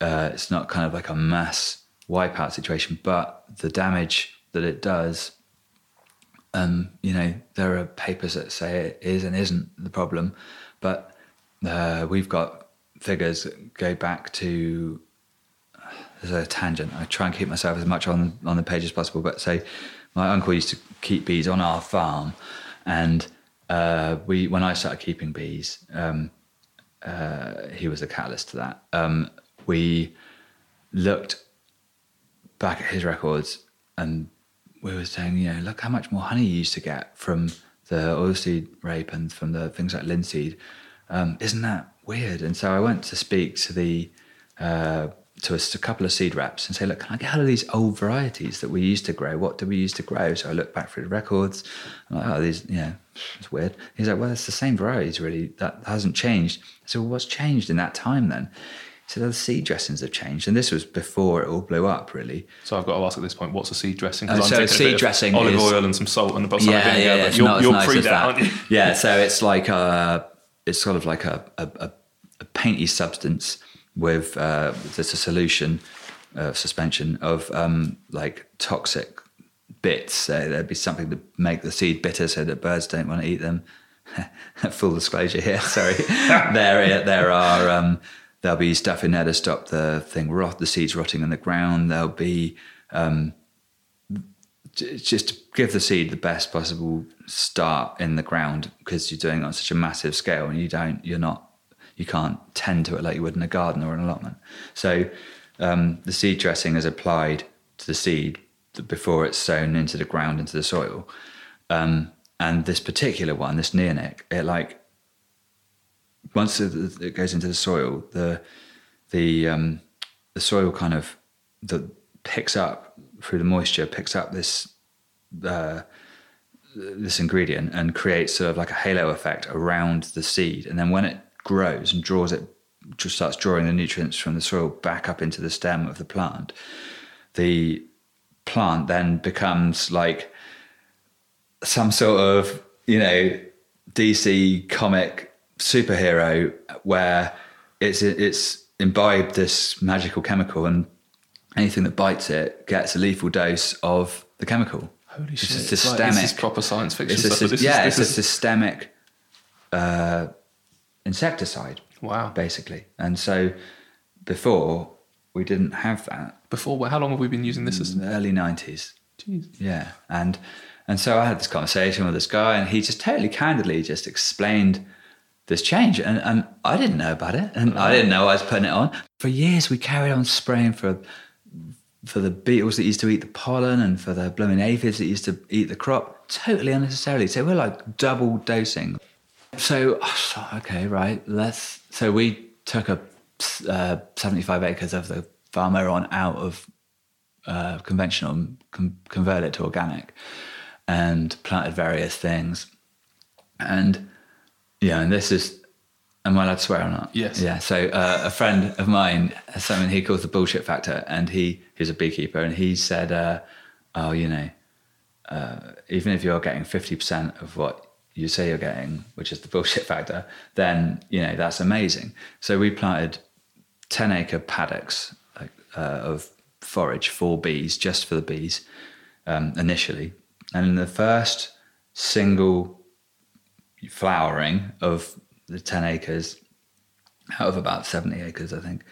Uh, it's not kind of like a mass wipeout situation, but the damage that it does, um, you know, there are papers that say it is and isn't the problem, but uh, we've got figures that go back to there's a tangent. I try and keep myself as much on on the page as possible. But say, my uncle used to keep bees on our farm, and uh, we when I started keeping bees, um, uh, he was a catalyst to that. Um, we looked back at his records, and we were saying, you know, look how much more honey you used to get from the oilseed rape and from the things like linseed. Um, isn't that weird? And so I went to speak to the uh, to a, a, couple of seed reps and say, look, can I get hold of these old varieties that we used to grow? What do we used to grow? So I looked back through the records. I'm like, oh, these, yeah, it's weird. He's like, well, it's the same varieties, really. That hasn't changed. So what's changed in that time then? So the seed dressings have changed, and this was before it all blew up, really. So I've got to ask at this point, what's a seed dressing? Uh, so seed dressing, olive is, oil and some salt and balsamic yeah. Yeah, yeah, you're, you're nice pre that, aren't you? Yeah, so it's like a, it's sort of like a, a, a painty substance with uh, there's a solution uh, suspension of um, like toxic bits. So there'd be something to make the seed bitter so that birds don't want to eat them. Full disclosure here, sorry. there, there are um, there'll be stuff in there to stop the thing rot, the seeds rotting in the ground. There'll be um, just to give the seed the best possible start in the ground because you're doing it on such a massive scale and you don't, you're not, you can't tend to it like you would in a garden or an allotment. So um, the seed dressing is applied to the seed before it's sown into the ground, into the soil. Um, and this particular one, this neonic, it like once it goes into the soil, the the um, the soil kind of the picks up through the moisture, picks up this uh, this ingredient and creates sort of like a halo effect around the seed. And then when it grows and draws it just starts drawing the nutrients from the soil back up into the stem of the plant, the plant then becomes like some sort of, you know, DC comic superhero where it's it's imbibed this magical chemical and anything that bites it gets a lethal dose of the chemical. Holy shit! It's systemic. Like, this is proper science fiction it's stuff. A, yeah, is, it's a systemic uh, insecticide. Wow. Basically. And so before we didn't have that. Before how long have we been using this system? Early nineties. Jeez. Yeah. And and so I had this conversation with this guy and he just totally candidly just explained this change and, and I didn't know about it and I didn't know I was putting it on. For years we carried on spraying for for the beetles that used to eat the pollen and for the blooming aphids that used to eat the crop totally unnecessarily. So we're like double dosing. So, okay, right. Let's. So we took a uh, 75 acres of the farm we're on out of uh, conventional, com- converted it to organic, and planted various things. And yeah, and this is. Am I allowed to swear or not? Yes. Yeah. So uh, a friend of mine has something he calls the bullshit factor, and he he's a beekeeper, and he said, uh, "Oh, you know, uh, even if you're getting fifty percent of what you say you're getting, which is the bullshit factor, then you know that's amazing. So we planted ten acre paddocks uh, of forage for bees, just for the bees, um, initially, and in the first single flowering of the ten acres, out of about seventy acres, I think,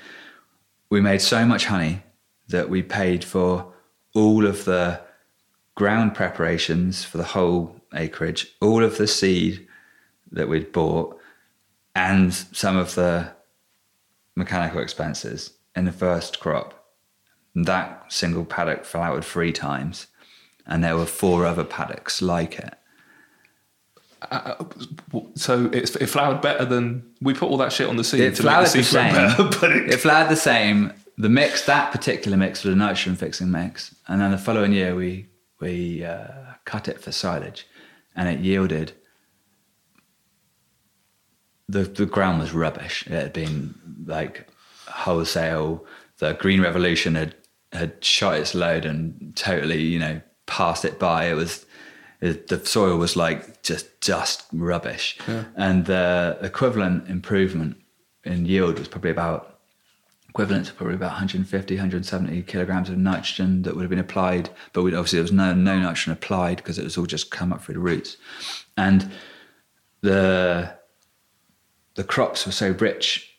we made so much honey that we paid for all of the ground preparations for the whole acreage, all of the seed that we'd bought, and some of the mechanical expenses in the first crop. That single paddock flowered three times, and there were four other paddocks like it. Uh, so it, it flowered better than we put all that shit on the seed. It flowered the, the same. Better, it, it flowered the same. The mix, that particular mix, was a nitrogen fixing mix, and then the following year we we uh, cut it for silage, and it yielded. The the ground was rubbish. It had been like wholesale. The green revolution had had shot its load and totally, you know, passed it by. It was the soil was like just just rubbish, and the equivalent improvement in yield was probably about equivalent to probably about 150, 170 kilograms of nitrogen that would have been applied. But obviously, there was no no nitrogen applied because it was all just come up through the roots, and the the crops were so rich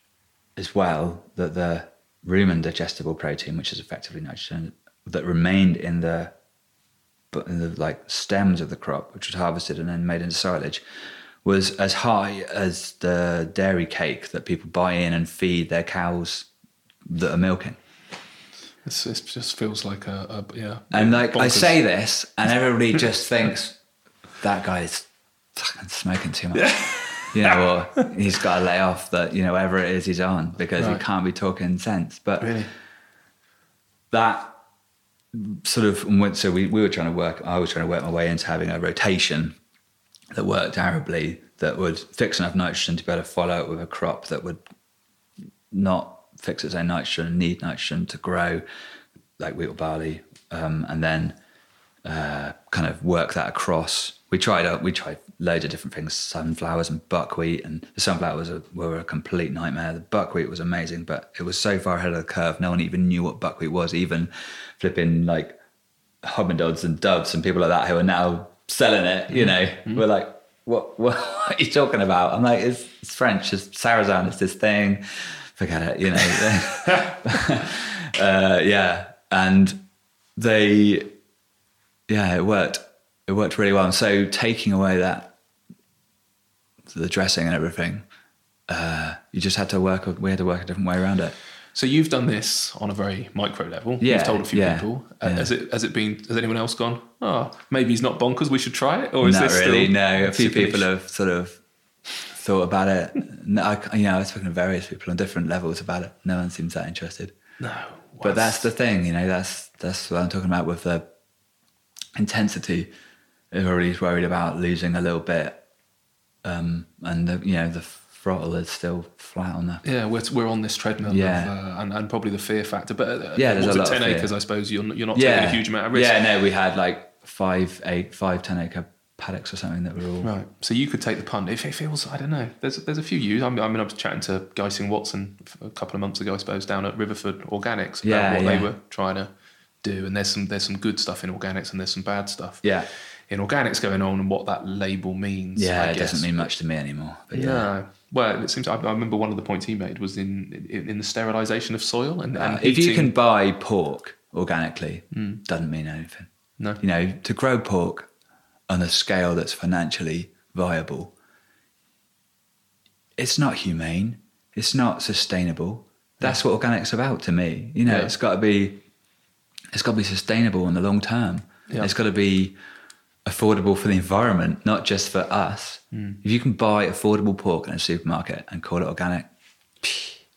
as well that the rumen digestible protein, which is effectively nitrogen, that remained in the but in the like stems of the crop, which was harvested and then made into silage, was as high as the dairy cake that people buy in and feed their cows that are milking. It's, it just feels like a, a yeah. And like I say this, and everybody just thinks that guy's fucking smoking too much. Yeah. You know, or he's got to lay off that, you know, whatever it is he's on because Right. he can't be talking sense. But really. that sort of went, so we, we were trying to work, I was trying to work my way into having a rotation that worked arably that would fix enough nitrogen to be able to follow it with a crop that would not fix its own nitrogen and need nitrogen to grow, like wheat or barley, um, and then uh, kind of work that across. We tried out, we tried loads of different things, sunflowers and buckwheat, and the sunflowers were, were a complete nightmare. The buckwheat was amazing, but it was so far ahead of the curve. No one even knew what buckwheat was. Even flipping like Hodmedod's and Doves and people like that who are now selling it, you know, we're like, what, what, are you talking about? I'm like, it's, it's French, it's Sarrasin, it's this thing. Forget it, you know. uh, yeah. And they, yeah, it worked. It worked really well. And so taking away that, the dressing and everything, uh, you just had to work, we had to work a different way around it. So you've done this on a very micro level. Yeah, You've told a few yeah, people. Uh, yeah. Has it has it been? Has anyone else gone? Oh, maybe he's not bonkers. We should try it. Or is Not this really. still No, a few people have sort of thought about it. No, I, you know, I've spoken to various people on different levels about it. No one seems that interested. No, But that's the thing, you know. That's that's what I'm talking about with the intensity. Everybody's worried about losing a little bit, um, and the, you know the throttle is still flat on that. Yeah, we're, we're on this treadmill, Yeah. of, uh, and, and probably the fear factor. But uh, Yeah, there's a lot ten acres? I suppose you're not, you're not taking a huge amount of risk. Yeah, no, we had like five, eight, five, ten acre paddocks or something that were all. Right. So you could take the punt. If it feels, I don't know. There's there's a few you. I mean, I mean, I was chatting to Guy Singh-Watson a couple of months ago, I suppose, down at Riverford Organics about Yeah, what yeah. they were trying to do. And there's some there's some good stuff in organics and there's some bad stuff Yeah, in organics going on and what that label means. yeah, I it guess. doesn't mean much to me anymore. But yeah, No. Well, it seems. I, I remember one of the points he made was in in, in the sterilisation of soil and, and Uh, if you can buy pork organically, doesn't mean anything. No. You know, to grow pork on a scale that's financially viable, it's not humane. It's not sustainable. That's what organic's about to me. You know, Yeah. it's got to be, it's got to be sustainable in the long term. Yeah. It's got to be affordable for the environment, not just for us. Hmm. If you can buy affordable pork in a supermarket and call it organic,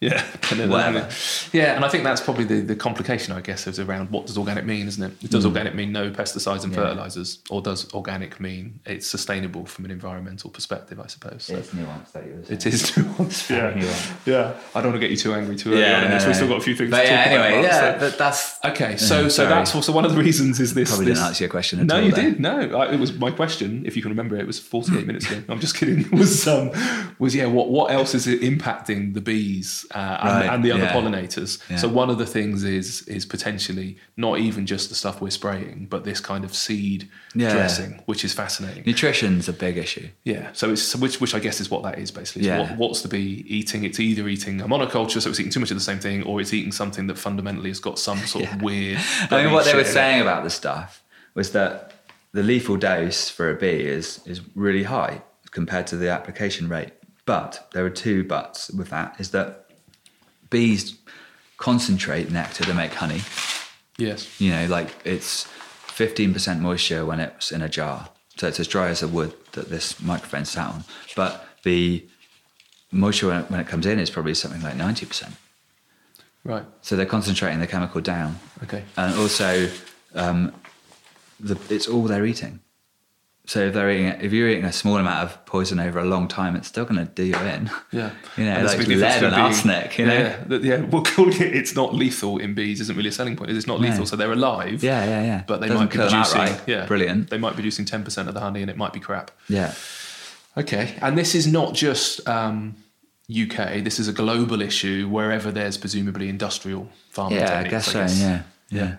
Yeah, Whatever. Yeah, and I think that's probably the, the complication, I guess, is around what does organic mean, isn't it? Does organic mean no pesticides and. Yeah. fertilizers, or does organic mean it's sustainable from an environmental perspective? I suppose. So it's nuanced. That you were it is nuanced. Yeah, nuanced. yeah. I don't want to get you too angry too early on in this. We've still got a few things. But to yeah, talk anyway, about, yeah, so- but that's Okay, so so sorry. that's also one of the reasons is this. Probably this, didn't answer your question at No, all you there. did. No, I, it was my question. If you can remember, it, it was forty-eight minutes ago. I'm just kidding. Was um was yeah. What what else is it impacting the bees uh, and, Right, and the other yeah. pollinators? Yeah. So one of the things is is potentially not even just the stuff we're spraying, but this kind of seed Yeah. dressing, which is fascinating. Nutrition's a big issue. Yeah, so it's which which I guess is what that is basically. Yeah. What, what's the bee eating? It's either eating a monoculture, so it's eating too much of the same thing, or it's eating something that fundamentally has got some sort of weird. I mean, what they were saying about the stuff was that the lethal dose for a bee is is really high compared to the application rate. But there are two buts with that: is that bees concentrate nectar to make honey. Yes. You know, like it's fifteen percent moisture when it's in a jar, so it's as dry as a wood that this microphone sat on. But the moisture when it, when it comes in is probably something like ninety percent. Right. So they're concentrating the chemical down. Okay. and also um, the, it's all they're eating. So if they're eating, if you're eating a small amount of poison over a long time, it's still going to do you in. Yeah, You know, And there's a like lead and arsenic, you know? yeah, yeah. Well, it it's not lethal in bees isn't really a selling point. It's not lethal, No. so they're alive. Yeah, yeah, yeah. but they Doesn't might be producing. Yeah, Brilliant. They might be producing ten percent of the honey, and it might be crap. Yeah. Okay, and this is not just um, UK. This is a global issue wherever there's presumably industrial farming Yeah, I techniques. guess so. Yeah. Yeah.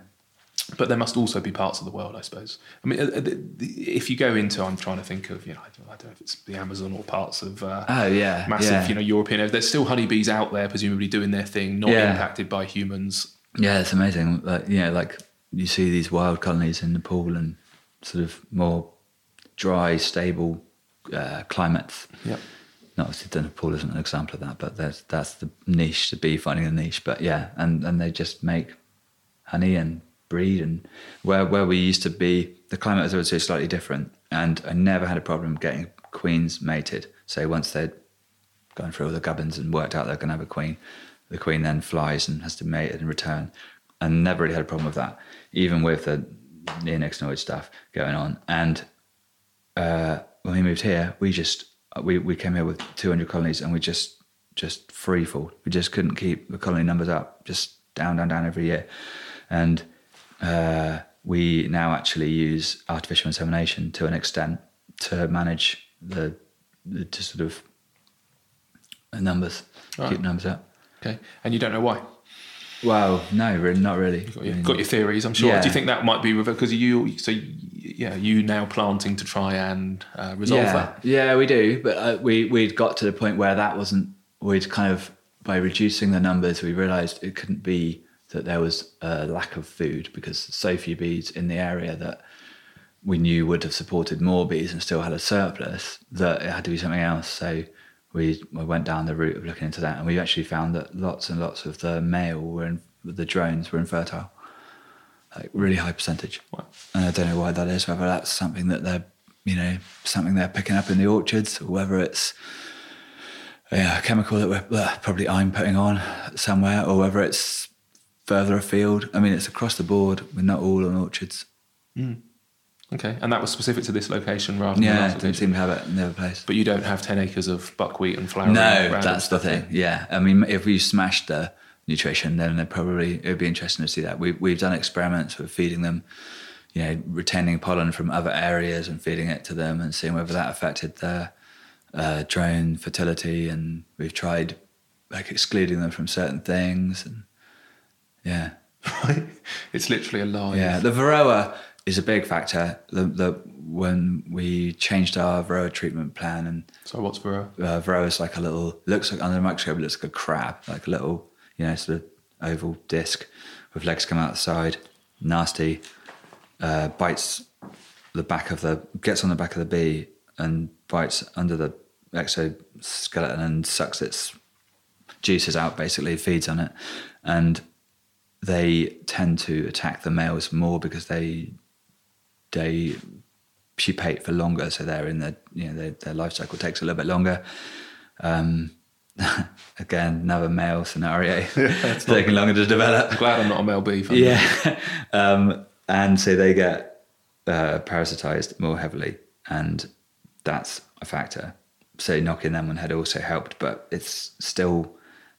But there must also be parts of the world, I suppose. I mean, uh, uh, the- the- if you go into, I'm trying to think of, you know, I don't, I don't know if it's the Amazon or parts of uh, Oh yeah. massive, yeah. you know, European. There's still honeybees out there, presumably doing their thing, not Yeah. impacted by humans. Yeah, it's amazing. Like, you know, like you see these wild colonies in Nepal and sort of more dry, stable uh, climates. Yep. Not obviously the Nepal isn't an example of that, but that's that's the niche, the bee finding a niche. But yeah, and and they just make honey and breed and where where we used to be, the climate was also slightly different, and I never had a problem getting queens mated. So once they'd gone through all the gubbins and worked out they're going to have a queen, the queen then flies and has to mate in return, and never really had a problem with that, even with the neonicotinoid stuff going on. And uh, when we moved here, we just we, we came here with 200 colonies and we just just free fall. We just couldn't keep the colony numbers up, just down, down, down every year. And uh, we now actually use artificial insemination to an extent to manage the, the to sort of numbers, Right. keep numbers up. Okay. And you don't know why. Well, no, really, not really. Got your, I mean, got your theories, I'm sure. Yeah. Do you think that might be because you? So yeah, you now planting to try and uh, resolve yeah, that. Yeah, we do. But uh, we we'd got to the point where that wasn't. We'd kind of by reducing the numbers, we realised it couldn't be that there was a lack of food because so few bees in the area that we knew would have supported more bees and still had a surplus. That it had to be something else. So we, we went down the route of looking into that, and we actually found that lots and lots of the male were in, the drones were infertile, like really high percentage. Wow. And I don't know why that is, whether that's something that they're, you know, something they're picking up in the orchards, or whether it's yeah, a chemical that we're uh, probably I'm putting on somewhere, or whether it's further afield. I mean, it's across the board. We're not all on orchards. Okay, and that was specific to this location rather than Yeah, last didn't seem to have it in the other place. But you don't have ten acres of buckwheat and flour. No, that's the thing. Yeah, I mean, if we smashed the nutrition, then it probably it would be interesting to see that. We we've done experiments with feeding them, you know, retaining pollen from other areas and feeding it to them, and seeing whether that affected their uh, drone fertility. And we've tried like excluding them from certain things, and yeah, Right? It's literally a lie. yeah. The Varroa is a big factor. The, the when we changed our Varroa treatment plan and So what's for a uh, Varroa is like a little looks like under the microscope it looks like a crab, like a little you know sort of oval disc with legs come out the side, nasty, uh, bites the back of the gets on the back of the bee and bites under the exoskeleton and sucks its juices out basically feeds on it and they tend to attack the males more because they they pupate for longer, so they're in the you know their, their life cycle takes a little bit longer. Um, again, another male scenario. it's taking longer to develop. glad I'm not a male beef. Yeah, um, and so they get uh, parasitized more heavily, and that's a factor. So knocking them on head also helped, but it's still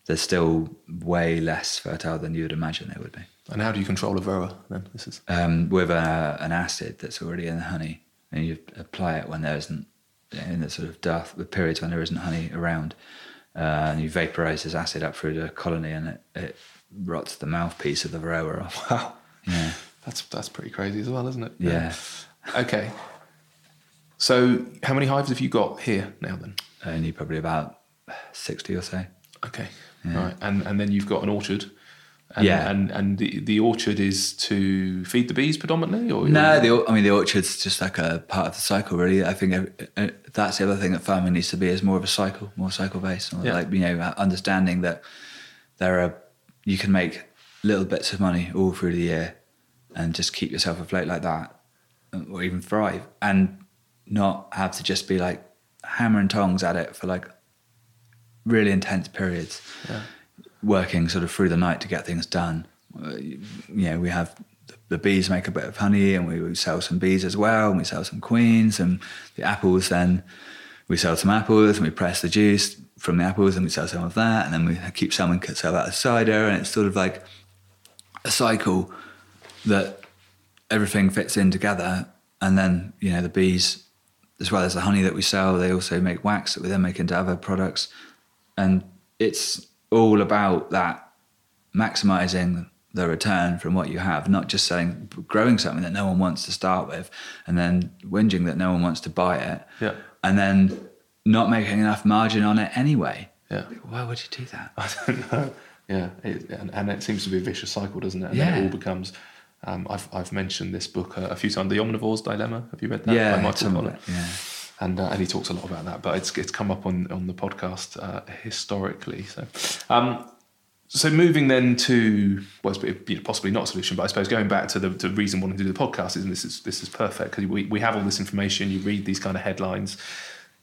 they're still way less fertile than you would imagine they would be And how do you control a varroa then? This is um, with a, an acid that's already in the honey, and you apply it when there isn't in the sort of death, the periods when there isn't honey around, uh, and you vaporize this acid up through the colony, and it, it rots the mouthpiece of the varroa off. wow. Yeah, That's that's pretty crazy as well, isn't it? yeah. Okay. So how many hives have you got here now then? Only probably about sixty or so. Okay. Yeah. Right. And and then you've got an orchard. And, Yeah. And and the, the orchard is to feed the bees predominantly, or No, the, I mean the orchard's just like a part of the cycle, really. I think uh, that's the other thing that farming needs to be is more of a cycle, more cycle based. Yeah. Like you know, understanding that there are you can make little bits of money all through the year, and just keep yourself afloat like that, or even thrive, and not have to just be like hammer and tongs at it for like really intense periods Yeah. working sort of through the night to get things done. Uh, you know, we have the bees make a bit of honey, and we, we sell some bees as well, and we sell some queens, and the apples. Then we sell some apples, and we press the juice from the apples, and we sell some of that, and then we keep selling sell that as cider, and it's sort of like a cycle that everything fits in together, and then you know the bees, as well as the honey that we sell, they also make wax that we then make into other products, and it's all about that maximizing the return from what you have, not just selling, growing something that no one wants to start with, and then whinging that no one wants to buy it, Yeah. and then not making enough margin on it anyway. Yeah. Why would you do that? I don't know. Yeah, it, and, and it seems to be a vicious cycle, doesn't it? And Yeah. then it all becomes. Um, I've I've mentioned this book a, a few times, The Omnivore's Dilemma. Have you read that? yeah, by Michael some it, yeah. And uh, and he talks a lot about that. But it's it's come up on on the podcast uh, historically. So, um, so moving then to well, it's, you know, possibly not a solution, but I suppose going back to the, the reason wanting to do the podcast is, and this is this is perfect because we we have all this information. You read these kind of headlines.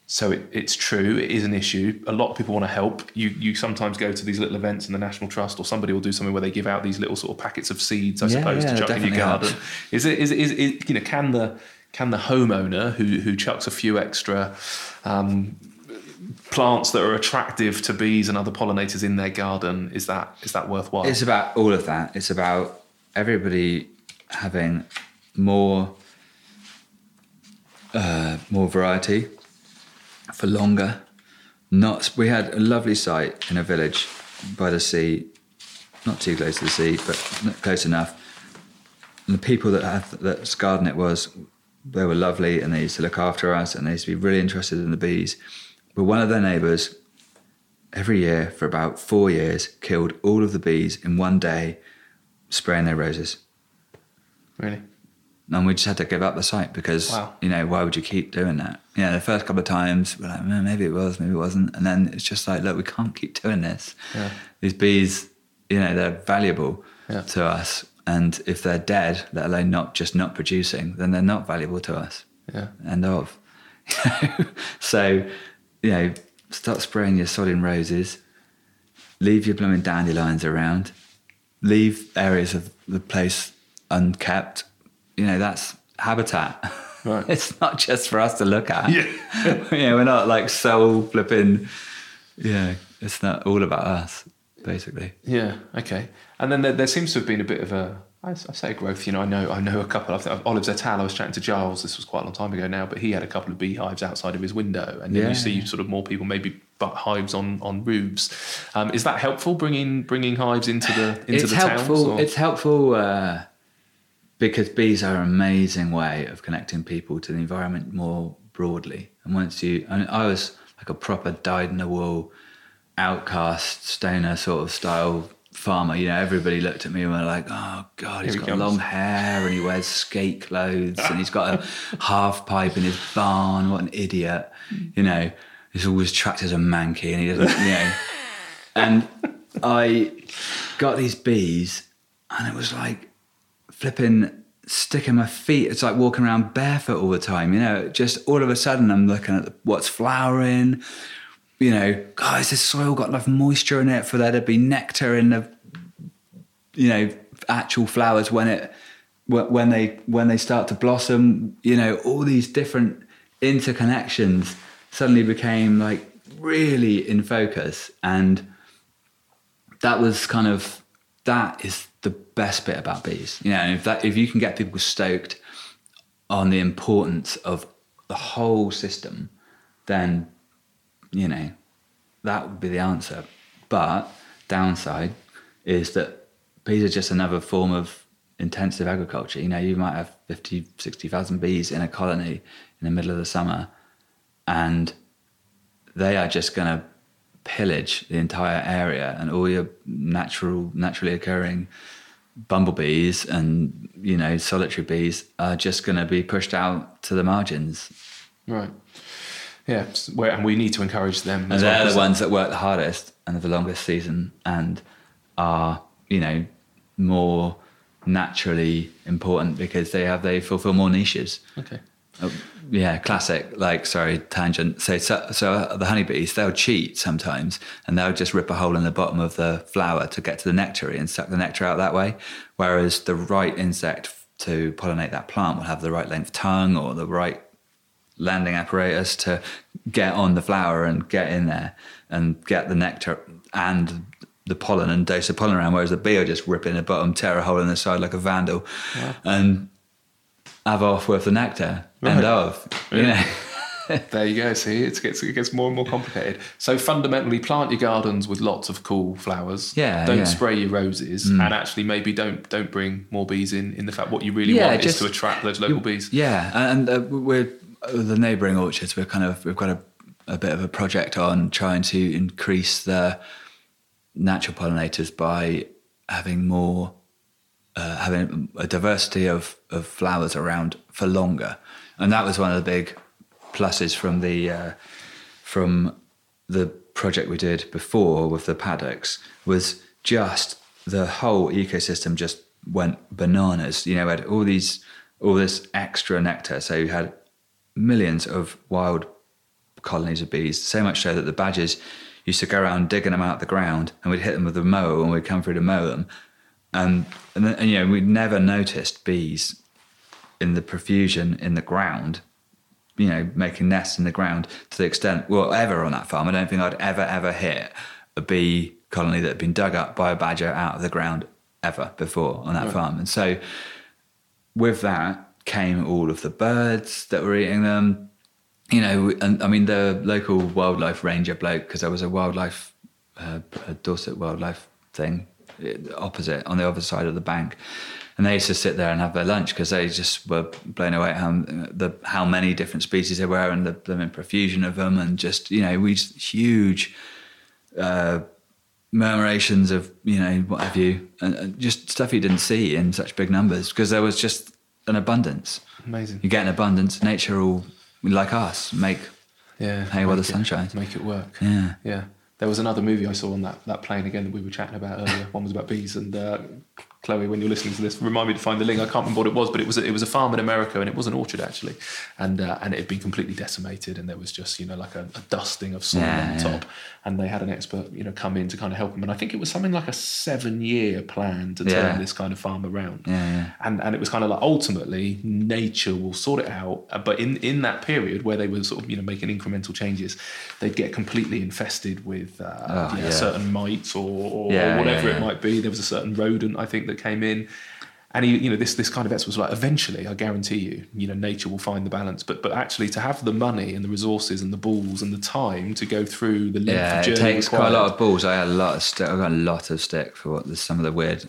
So it, it's true. It is an issue. A lot of people want to help. You you sometimes go to these little events in the National Trust, or somebody will do something where they give out these little sort of packets of seeds, I Yeah, suppose, yeah, to chuck in your garden. helps. Is it is it, is it you know can the can the homeowner who who chucks a few extra um, plants that are attractive to bees and other pollinators in their garden is that is that worthwhile? It's about all of that. It's about everybody having more uh, more variety for longer. Not we had a lovely site in a village by the sea, not too close to the sea, but close enough. And the people that had that garden it was, they were lovely and they used to look after us and they used to be really interested in the bees. But one of their neighbours every year for about four years killed all of the bees in one day spraying their roses really and we just had to give up the site because Wow. you know why would you keep doing that yeah the first couple of times we're like "Mm, maybe it was maybe it wasn't and then it's just like look we can't keep doing this Yeah. these bees you know they're valuable Yeah. to us and if they're dead let alone not just not producing then they're not valuable to us yeah end of. so, you know, start spraying your sodding roses, leave your blooming dandelions around, leave areas of the place unkept. You know, that's habitat. Right. it's not just for us to look at. Yeah. you know, we're not like soul flipping. Yeah, it's not all about us, basically. Yeah. Okay. And then there, there seems to have been a bit of a, I, I say growth. You know, I know, I know a couple. I think Olive Zetal. I was chatting to Giles. This was quite a long time ago now, but he had a couple of beehives outside of his window, and then Yeah. you see sort of more people maybe but hives on on roofs. Um, is that helpful? Bringing bringing hives into the into it's the helpful. towns. or- It's helpful uh, because bees are an amazing way of connecting people to the environment more broadly. And once you, and I was like a proper dyed in the wool, outcast stoner sort of style farmer. You know, everybody looked at me and were like, "Oh God, he's he got comes." long hair and he wears skate clothes and he's got a half pipe in his barn. What an idiot!" You know, he's always tracked as a manky and he doesn't, you know. And I got these bees, and it was like flipping sticking my feet. It's like walking around barefoot all the time. You know, just all of a sudden I'm looking at what's flowering. You know, guys, this soil got enough moisture in it for there to be nectar in the, you know, actual flowers when it wh- when they when they start to blossom. You know, all these different interconnections suddenly became like really in focus and that was kind of that is the best bit about bees. You know, if that if you can get people stoked on the importance of the whole system, then you know that would be the answer. But downside is that bees are just another form of intensive agriculture. You know, you might have 50, 60,000 bees in a colony in the middle of the summer, and they are just going to pillage the entire area and all your natural, naturally occurring bumblebees and you know solitary bees are just going to be pushed out to the margins. right. Yeah. and we need to encourage them. And as well, they're the ones that work the hardest and have the longest season and are you know more naturally important because they have they fulfill more niches. Okay. Uh, yeah, classic. Like, sorry, tangent. So, so, so the honeybees, they'll cheat sometimes, and they'll just rip a hole in the bottom of the flower to get to the nectary and suck the nectar out that way. Whereas the right insect to pollinate that plant will have the right length tongue or the right landing apparatus to get on the flower and get in there and get the nectar and the pollen and dose the pollen around, whereas the bee will just rip in the bottom, tear a hole in the side like a vandal, and have off with the nectar. End Right. of. You know. There you go. See, it gets it gets more and more complicated. So fundamentally, plant your gardens with lots of cool flowers. Yeah, Don't yeah. Mm. spray your roses, and actually maybe don't don't bring more bees in. In the fact, what you really Yeah, want just- is to attract those local bees. Yeah, and uh, we're the neighbouring orchards. We're kind of we've got a, a bit of a project on trying to increase the natural pollinators by having more, uh, having a diversity of of flowers around for longer, and that was one of the big pluses from the uh, from the project we did before with the paddocks was just the whole ecosystem just went bananas. You know, we had all these all this extra nectar. So you had millions of wild colonies of bees, so much so that the badgers used to go around digging them out of the ground and we'd hit them with a mower and we'd come through to mow them. And, and, then, and you know, we'd never noticed bees in the profusion in the ground you know, making nests in the ground to the extent, well, ever on that farm, I don't think I'd ever, ever hit a bee colony that had been dug up by a badger out of the ground ever before on that farm. And so with that came all of the birds that were eating them, you know, and I mean, the local wildlife ranger bloke, because there was a wildlife, uh, a Dorset wildlife thing uh, opposite on the other side of the bank. And they used to sit there and have their lunch because they just were blown away at how the how many different species there were and the blooming profusion of them and just you know we huge uh, murmurations of you know what have you and, and just stuff you didn't see in such big numbers because there was just an abundance. Amazing. You get an abundance. Nature will like us make Yeah. Hey, while the make sun shines. Make it work. yeah. Yeah. There was another movie I saw on that, that plane again that we were chatting about earlier. One was about bees, and uh, Chloe, when you're listening to this, remind me to find the link. I can't remember what it was, but it was a, it was a farm in America, and it was an orchard actually, and uh, and it had been completely decimated, and there was just you know like a, a dusting of soil Yeah, on yeah. top, and they had an expert you know come in to kind of help them, and I think it was something like a seven year plan to turn Yeah. this kind of farm around. Yeah, yeah. And and it was kind of like ultimately nature will sort it out. Uh, But in, in that period where they were sort of you know making incremental changes, they'd get completely infested with uh, Oh, you know, yeah. certain mites or, or, whatever it might be. There was a certain rodent I think that came in. And he, you know, this this kind of expert was like, eventually, I guarantee you, you know, nature will find the balance. But but actually, to have the money and the resources and the balls and the time to go through the length Yeah, of it journey takes quite a lot of balls. I had a lot of stick. I got a lot of stick for what the, some of the weird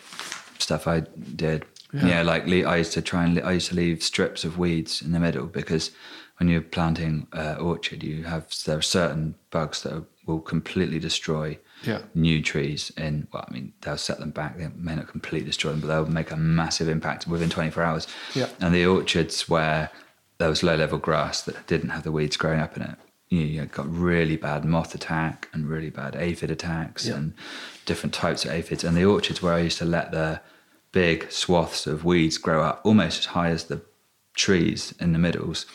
stuff I did. Yeah. Yeah, like le- I used to try and I used to leave strips of weeds in the middle because when you're planting uh, orchard, you have there are certain bugs that will completely destroy Yeah. new trees. In well, I mean, they'll set them back. They may not completely destroy them, but they'll make a massive impact within 24 hours. Yeah. And the orchards where there was low level grass that didn't have the weeds growing up in it, you, you got really bad moth attack and really bad aphid attacks Yeah. and different types of aphids. And the orchards where I used to let the big swaths of weeds grow up almost as high as the trees in the middles.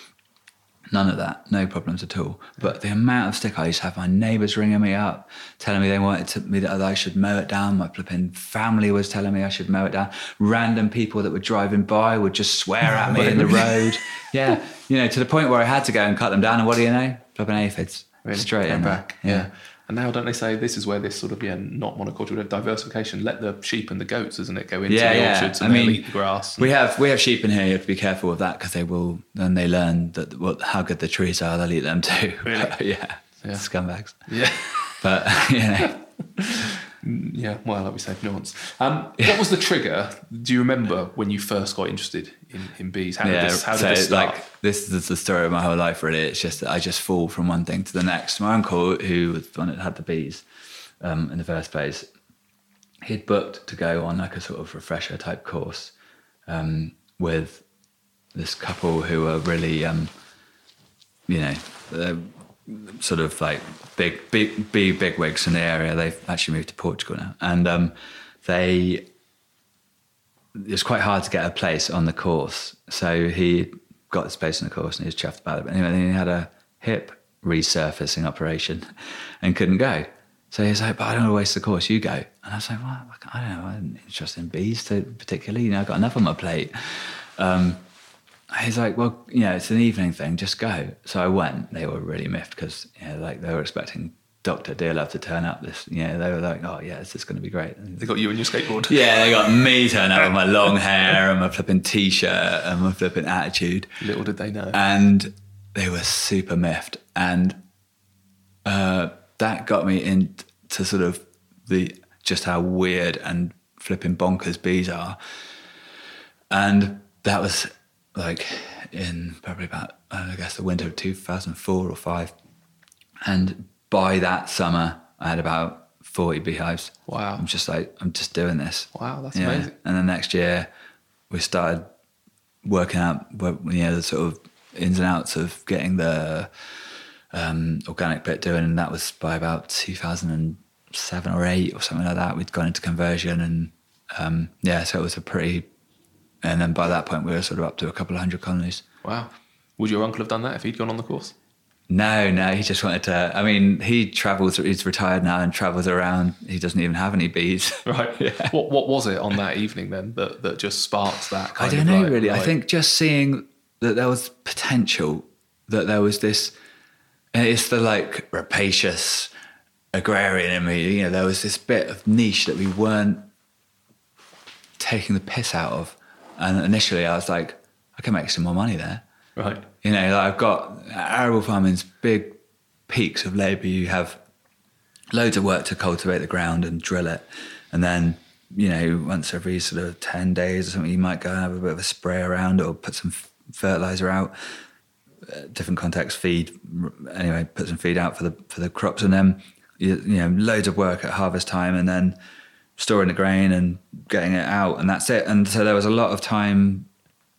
None of that, no problems at all. But the amount of stick I used to have, my neighbours ringing me up, telling me they wanted to, me that I should mow it down. My flipping family was telling me I should mow it down. Random people that were driving by would just swear at me in the road. Yeah, you know, to the point where I had to go and cut them down. And what do you know? Flipping aphids Really? straight in back. Yeah. And now don't they say this is where this sort of yeah not monoculture diversification let the sheep and the goats isn't it go into Yeah, the yeah. orchards and they'll mean, eat the grass. We have we have sheep in here. You have to be careful with that because they will. Then they learn that what how good the trees are. They'll eat them too. Really? yeah. Yeah. Scumbags. yeah. But you know, Yeah, well, like we said, nuance. Um, What was the trigger? Do you remember when you first got interested in, in bees? How did this, how did so this start? like this is the story of my whole life. Really, it's just that I just fall from one thing to the next. My uncle, who was the one that had the bees um, in the first place, he'd booked to go on like a sort of refresher type course um, with this couple who were really, um, you know, they're sort of like big, big, big, big wigs in the area. They've actually moved to Portugal now, and um, they. It was quite hard to get a place on the course, so he got this place in the course and he was chuffed about it. But anyway, then he had a hip resurfacing operation and couldn't go. So he's like, but I don't want to waste the course, you go. And I was like, well, I don't know, I'm interested in bees particularly, you know, I've got enough on my plate. Um, he's like, well, you know, it's an evening thing, just go. So I went. They were really miffed because, you know, like they were expecting Dr. Dearlove to turn up this, you know, they were like, oh, yeah, this is going to be great. They got you and your skateboard. Yeah, they got me turn up with my long hair and my flipping t-shirt and my flipping attitude. Little did they know. And they were super miffed. And uh, that got me into sort of the just how weird and flipping bonkers bees are. And that was like in probably about, I guess, the winter of 2004 or five. And by that summer, I had about 40 beehives. Wow. I'm just like, I'm just doing this. Wow, that's amazing. And then next year, we started working out, you know, the sort of ins and outs of getting the um, organic bit doing, and that was by about 2007 or eight or something like that. We'd gone into conversion, and um, yeah, so it was a pretty. And then by that point, we were sort of up to a couple of hundred colonies. Wow. Would your uncle have done that if he'd gone on the course? No, no, he just wanted to. I mean, he travels. He's retired now and travels around. He doesn't even have any bees. Right. Yeah. What What was it on that evening then that that just sparked that? I don't know like, really. Like... I think just seeing that there was potential, that there was this. It's the like rapacious agrarian in me. You know, there was this bit of niche that we weren't taking the piss out of, and initially I was like, I can make some more money there. Right. You know, like I've got arable farming's big peaks of labour. You have loads of work to cultivate the ground and drill it, and then you know once every sort of ten days or something, you might go and have a bit of a spray around or put some fertilizer out. Uh, different context, feed anyway, put some feed out for the for the crops, and then you, you know loads of work at harvest time, and then storing the grain and getting it out, and that's it. And so there was a lot of time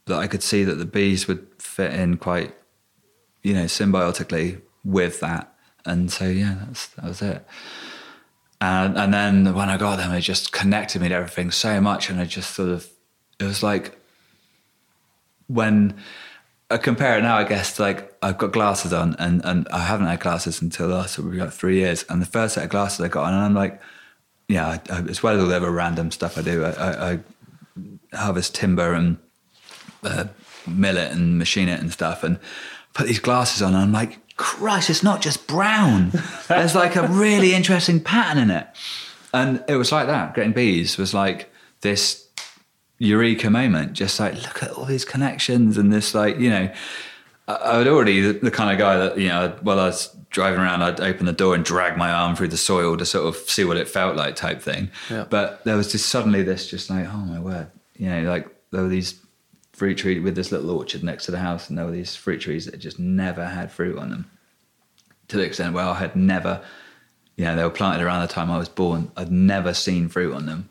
that I could see that the bees would fit in quite, you know, symbiotically with that. And so yeah, that's that was it. And and then when I got them, it just connected me to everything so much, and I just sort of it was like when I compare it now, I guess like I've got glasses on, and and I haven't had glasses until last we got three years, and the first set of glasses I got on, and I'm like, yeah, I, I, as well as all the other random stuff I do, I, I, I harvest timber and uh, mill it and machine it and stuff, and put these glasses on. And I'm like, Christ, it's not just brown. There's like a really interesting pattern in it. And it was like that. Getting bees was like this eureka moment. Just like, look at all these connections and this, like, you know, I would already the, the kind of guy that you know. While I was driving around, I'd open the door and drag my arm through the soil to sort of see what it felt like, type thing. Yeah. But there was just suddenly this, just like, oh my word, you know, like there were these fruit tree with this little orchard next to the house, and there were these fruit trees that just never had fruit on them. To the extent where I had never, you know, they were planted around the time I was born. I'd never seen fruit on them.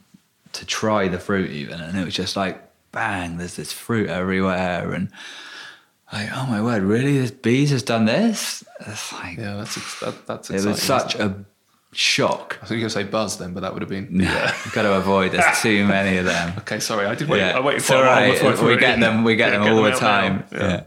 To try the fruit even, and it was just like bang, there's this fruit everywhere, and like, oh my word, really? This bees has done this? It's like, yeah, that's that, that's exciting, it was such a shock. I was going to say buzz then, but that would have been. Yeah, you've got to avoid. There's too many of them. okay, sorry, I did wait. Yeah. I waited for right. before we get them. We get yeah, them all them the time. Yeah.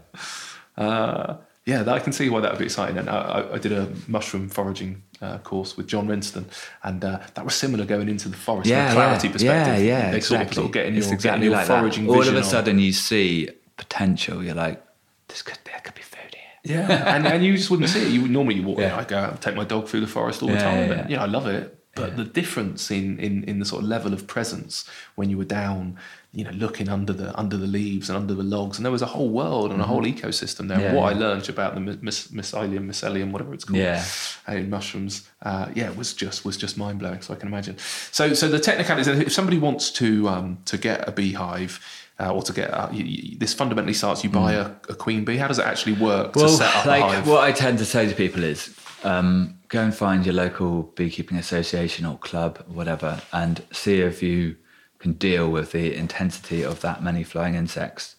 Yeah. Uh, yeah, I can see why that would be exciting. And I, I did a mushroom foraging uh, course with John Rinston, and uh, that was similar going into the forest yeah, from a clarity yeah, perspective. Yeah, yeah, they exactly. sort of, sort of getting it's your, exactly getting your like foraging that. All of a on. sudden, you see potential. You're like, this could be, there could be food. Yeah, and, and you just wouldn't see it. You would normally you walk. Yeah. I go out and take my dog through the forest all the Yeah, time, yeah, and yeah, I love it. But the difference in, in in the sort of level of presence when you were down, you know, looking under the under the leaves and under the logs, and there was a whole world and a whole ecosystem there. Mm-hmm. Yeah, what. I learned about the mys- mycelium, mycelium, whatever it's called, Yeah. in mushrooms, uh, yeah, it was just was just mind blowing. So I can imagine. So so the technicalities. If somebody wants to um, to get a beehive. Uh, or to get uh, you, you, this fundamentally starts you buy a, a queen bee. How does it actually work to. Well, set up like a hive? what I tend to say to people is, um, go and find your local beekeeping association or club, or whatever, and see if you can deal with the intensity of that many flying insects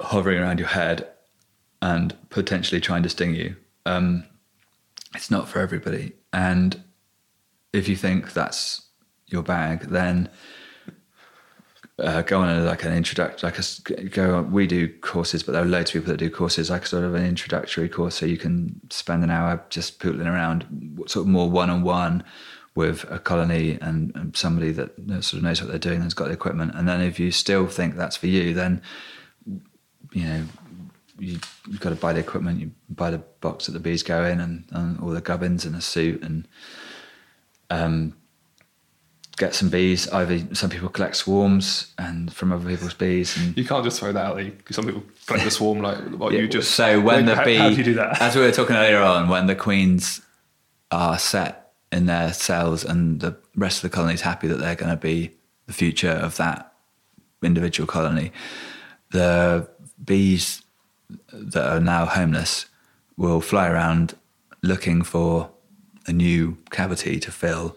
hovering around your head and potentially trying to sting you. Um, it's not for everybody, and if you think that's your bag, then uh, go on like an introduction, like a, go. On, we do courses, but there are loads of people that do courses, like sort of an introductory course, so you can spend an hour just pootling around, sort of more one on one with a colony and, and, somebody that sort of knows what they're doing and's got the equipment. And then if you still think that's for you, then you know you, have got to buy the equipment. You buy the box that the bees go in, and, and all the gubbins and a suit, and um, get some bees. Either some people collect swarms and from other people's bees. And you can't just throw that out there. Some people collect the swarm like what yeah, you just. So when like, the bee, how, how do you do that? As we were talking earlier on, when the queens are set in their cells and the rest of the colony is happy that they're going to be the future of that individual colony, the bees that are now homeless will fly around looking for a new cavity to fill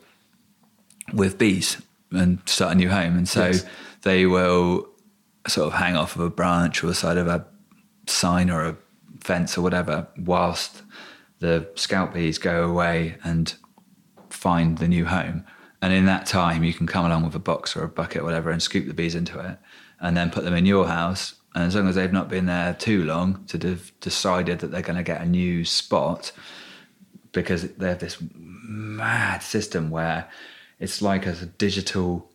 with bees and start a new home. And so yes. they will sort of hang off of a branch or the side of a sign or a fence or whatever whilst the scout bees go away and find the new home. And in that time, you can come along with a box or a bucket or whatever and scoop the bees into it and then put them in your house. And as long as they've not been there too long to have decided that they're going to get a new spot, because they have this mad system where it's like a digital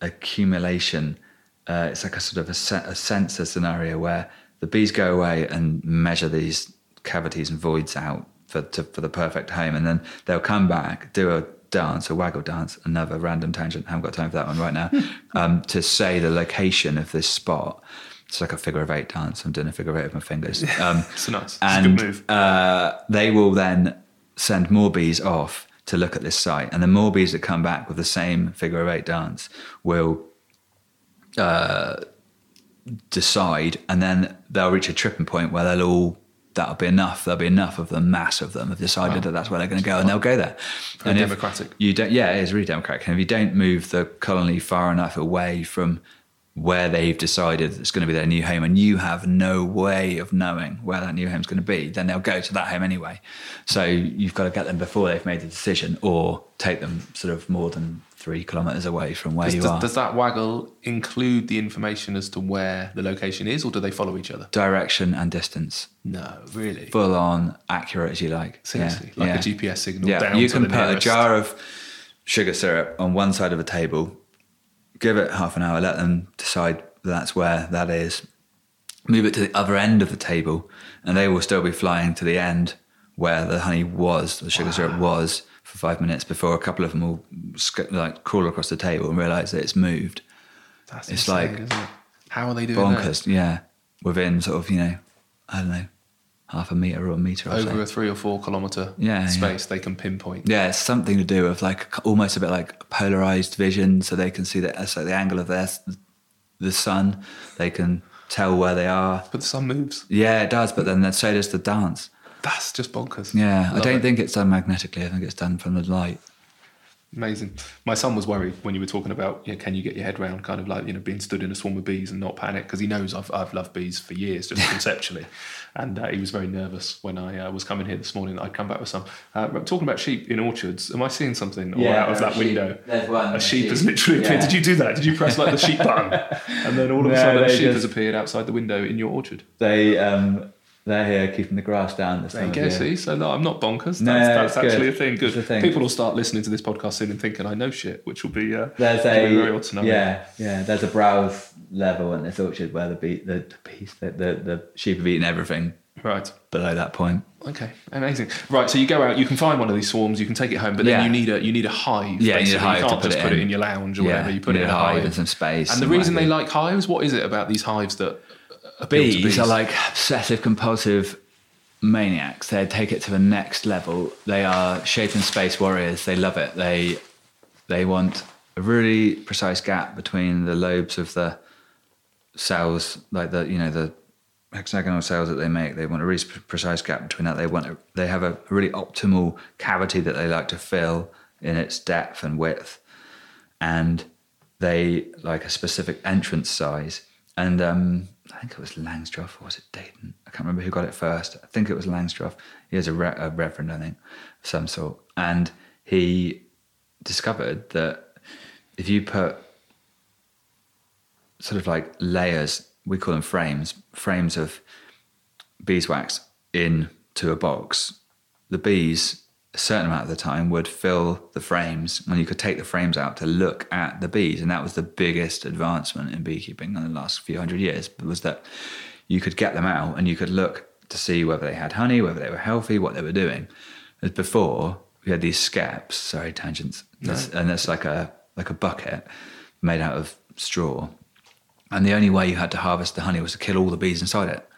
accumulation. Uh, it's like a sort of a, se- a sensor scenario where the bees go away and measure these cavities and voids out for to, for the perfect home, and then they'll come back, do a dance, a waggle dance, another random tangent. I haven't got time for that one right now. um, to say the location of this spot. It's like a figure of eight dance. I'm doing a figure of eight with my fingers. Um, it's nice. And, it's a good move. Uh, they will then send more bees off to look at this site. And the more bees that come back with the same figure of eight dance will uh, decide, and then they'll reach a tripping point where they'll all that'll be enough. There'll be enough of the mass of them have decided wow. that that's where they're going to go, and they'll go there. Very and democratic. You don't, yeah, it is really democratic. And if you don't move the colony far enough away from where they've decided it's going to be their new home and you have no way of knowing where that new home is going to be, then they'll go to that home anyway. So you've got to get them before they've made the decision or take them sort of more than three kilometres away from where does, you does, are. Does that waggle include the information as to where the location is or do they follow each other? Direction and distance. No, really? Full on accurate as you like. Seriously? Yeah. Like yeah. a GPS signal yeah. You can put nearest. a jar of sugar syrup on one side of a table give it half an hour, let them decide that's where that is. Move it to the other end of the table, and they will still be flying to the end where the honey was, the sugar wow. syrup was, for five minutes before a couple of them will like crawl across the table and realize that it's moved. That's it's insane, like it? how are they doing bonkers? That? Yeah, within sort of you know, I don't know, half a meter or a meter over so. a three or four kilometer yeah, space yeah. they can pinpoint yeah it's something to do with like almost a bit like polarized vision so they can see the, uh, so the angle of their the sun they can tell where they are but the sun moves yeah it does but then so does the dance that's just bonkers yeah Love i don't it. think it's done magnetically i think it's done from the light Amazing. My son was worried when you were talking about, you know, can you get your head around kind of like, you know, being stood in a swarm of bees and not panic? Because he knows I've, I've loved bees for years, just conceptually. And uh, he was very nervous when I uh, was coming here this morning. I'd come back with some. Uh, talking about sheep in orchards, am I seeing something yeah, out of that sheep. window? There's one. A sheep, sheep. has literally appeared. Yeah. Did you do that? Did you press like the sheep button? And then all of no, a sudden a sheep just, has appeared outside the window in your orchard? They, um, they're here keeping the grass down this there time. you go, see? So no, I'm not bonkers. That's, no, that's actually good. a thing. Good. A thing. People will start listening to this podcast soon and thinking I know shit, which will be uh, there's a be very odd to know. Yeah, yeah. There's a browse level in this orchard where the bee, the, the bees, the, the, the sheep have eaten everything. Right. Below that point. Okay, amazing. Right, so you go out, you can find one of these swarms, you can take it home, but then yeah. you need a you need a hive. Yeah, you need a hive you can't to put just it put in. it in your lounge or yeah, whatever. You put you it in a hive, hive and some space. And the reason they like hives, what is it about these hives that bees, bees are like obsessive compulsive maniacs. They take it to the next level. They are shape and space warriors. They love it. They they want a really precise gap between the lobes of the cells, like the you know the hexagonal cells that they make. They want a really precise gap between that. They want a, they have a really optimal cavity that they like to fill in its depth and width, and they like a specific entrance size. And um, think it was Langstroth or was it Dayton? I can't remember who got it first. I think it was Langstroth. He was a, re- a reverend, I think, of some sort. And he discovered that if you put sort of like layers. We call them frames, frames of beeswax into a box. The bees, a certain amount of the time, would fill the frames, and you could take the frames out to look at the bees. And that was the biggest advancement in beekeeping in the last few hundred years. Was that you could get them out and you could look to see whether they had honey, whether they were healthy, what they were doing. As before, we had these skeps. Sorry, tangents. And it's like a like a bucket made out of straw. And the only way you had to harvest the honey was to kill all the bees inside it.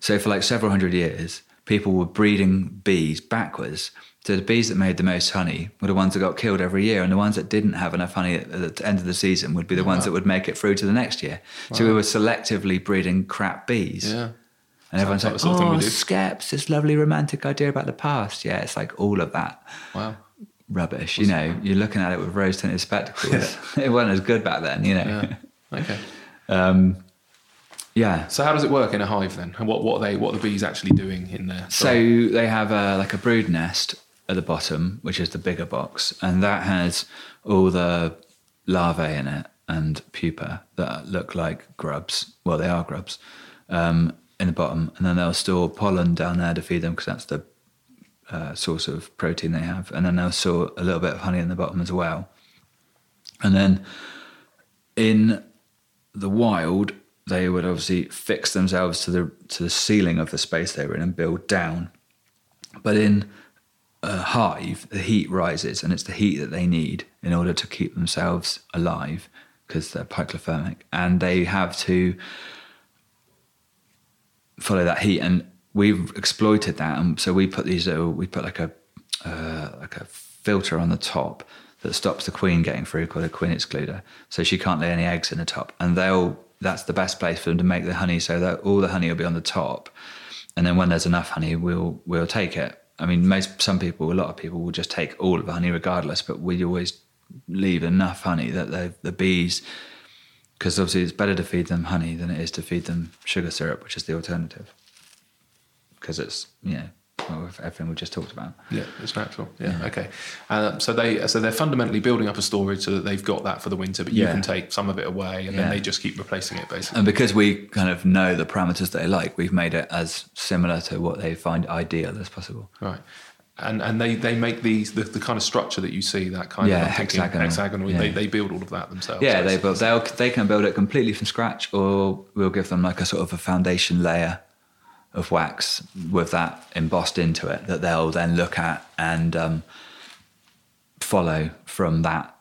So for like several hundred years, people were breeding bees backwards. So the bees that made the most honey were the ones that got killed every year, and the ones that didn't have enough honey at the end of the season would be the ones that would make it through to the next year. So we were selectively breeding crap bees. Yeah. And everyone's like sort of oh, skeps, this lovely romantic idea about the past. Yeah, it's like all of that Wow. rubbish. You know, you're looking at it with rose tinted spectacles. it wasn't as good back then, you know. Yeah. Okay. Um, yeah. So how does it work in a hive then? And what, what are they what are the bees actually doing in there? So they have a, like a brood nest at the bottom, which is the bigger box, and that has all the larvae in it and pupa that look like grubs. Well, they are grubs um, in the bottom, and then they'll store pollen down there to feed them because that's the uh, source of protein they have, and then they'll store a little bit of honey in the bottom as well. And then in the wild, they would obviously fix themselves to the to the ceiling of the space they were in and build down. But in a hive, the heat rises, and it's the heat that they need in order to keep themselves alive because they're poikilothermic, and they have to follow that heat. And we've exploited that, and so we put these. Uh, we put like a uh, like a filter on the top that stops the queen getting through, called a queen excluder, so she can't lay any eggs in the top. And they'll that's the best place for them to make the honey, so that all the honey will be on the top. And then when there's enough honey, we'll we'll take it. I mean, most some people, a lot of people will just take all of the honey regardless, but we always leave enough honey that the the bees, because obviously it's better to feed them honey than it is to feed them sugar syrup, which is the alternative. Because it's you know well, everything we just talked about. Yeah, it's natural. Yeah, okay. Uh, so they so they're fundamentally building up a storage so that they've got that for the winter, but you Yeah. can take some of it away, and then they just keep replacing it basically. And because we kind of know the parameters they like, we've made it as similar to what they find ideal as possible. Right. And and they, they make these the, the kind of structure that you see that kind Yeah, of hexagonal. hexagonal. Yeah. They, they build all of that themselves. Yeah, So they build, they'll, they can build it completely from scratch, or we'll give them like a sort of a foundation layer of wax with that embossed into it that they'll then look at and um, follow from that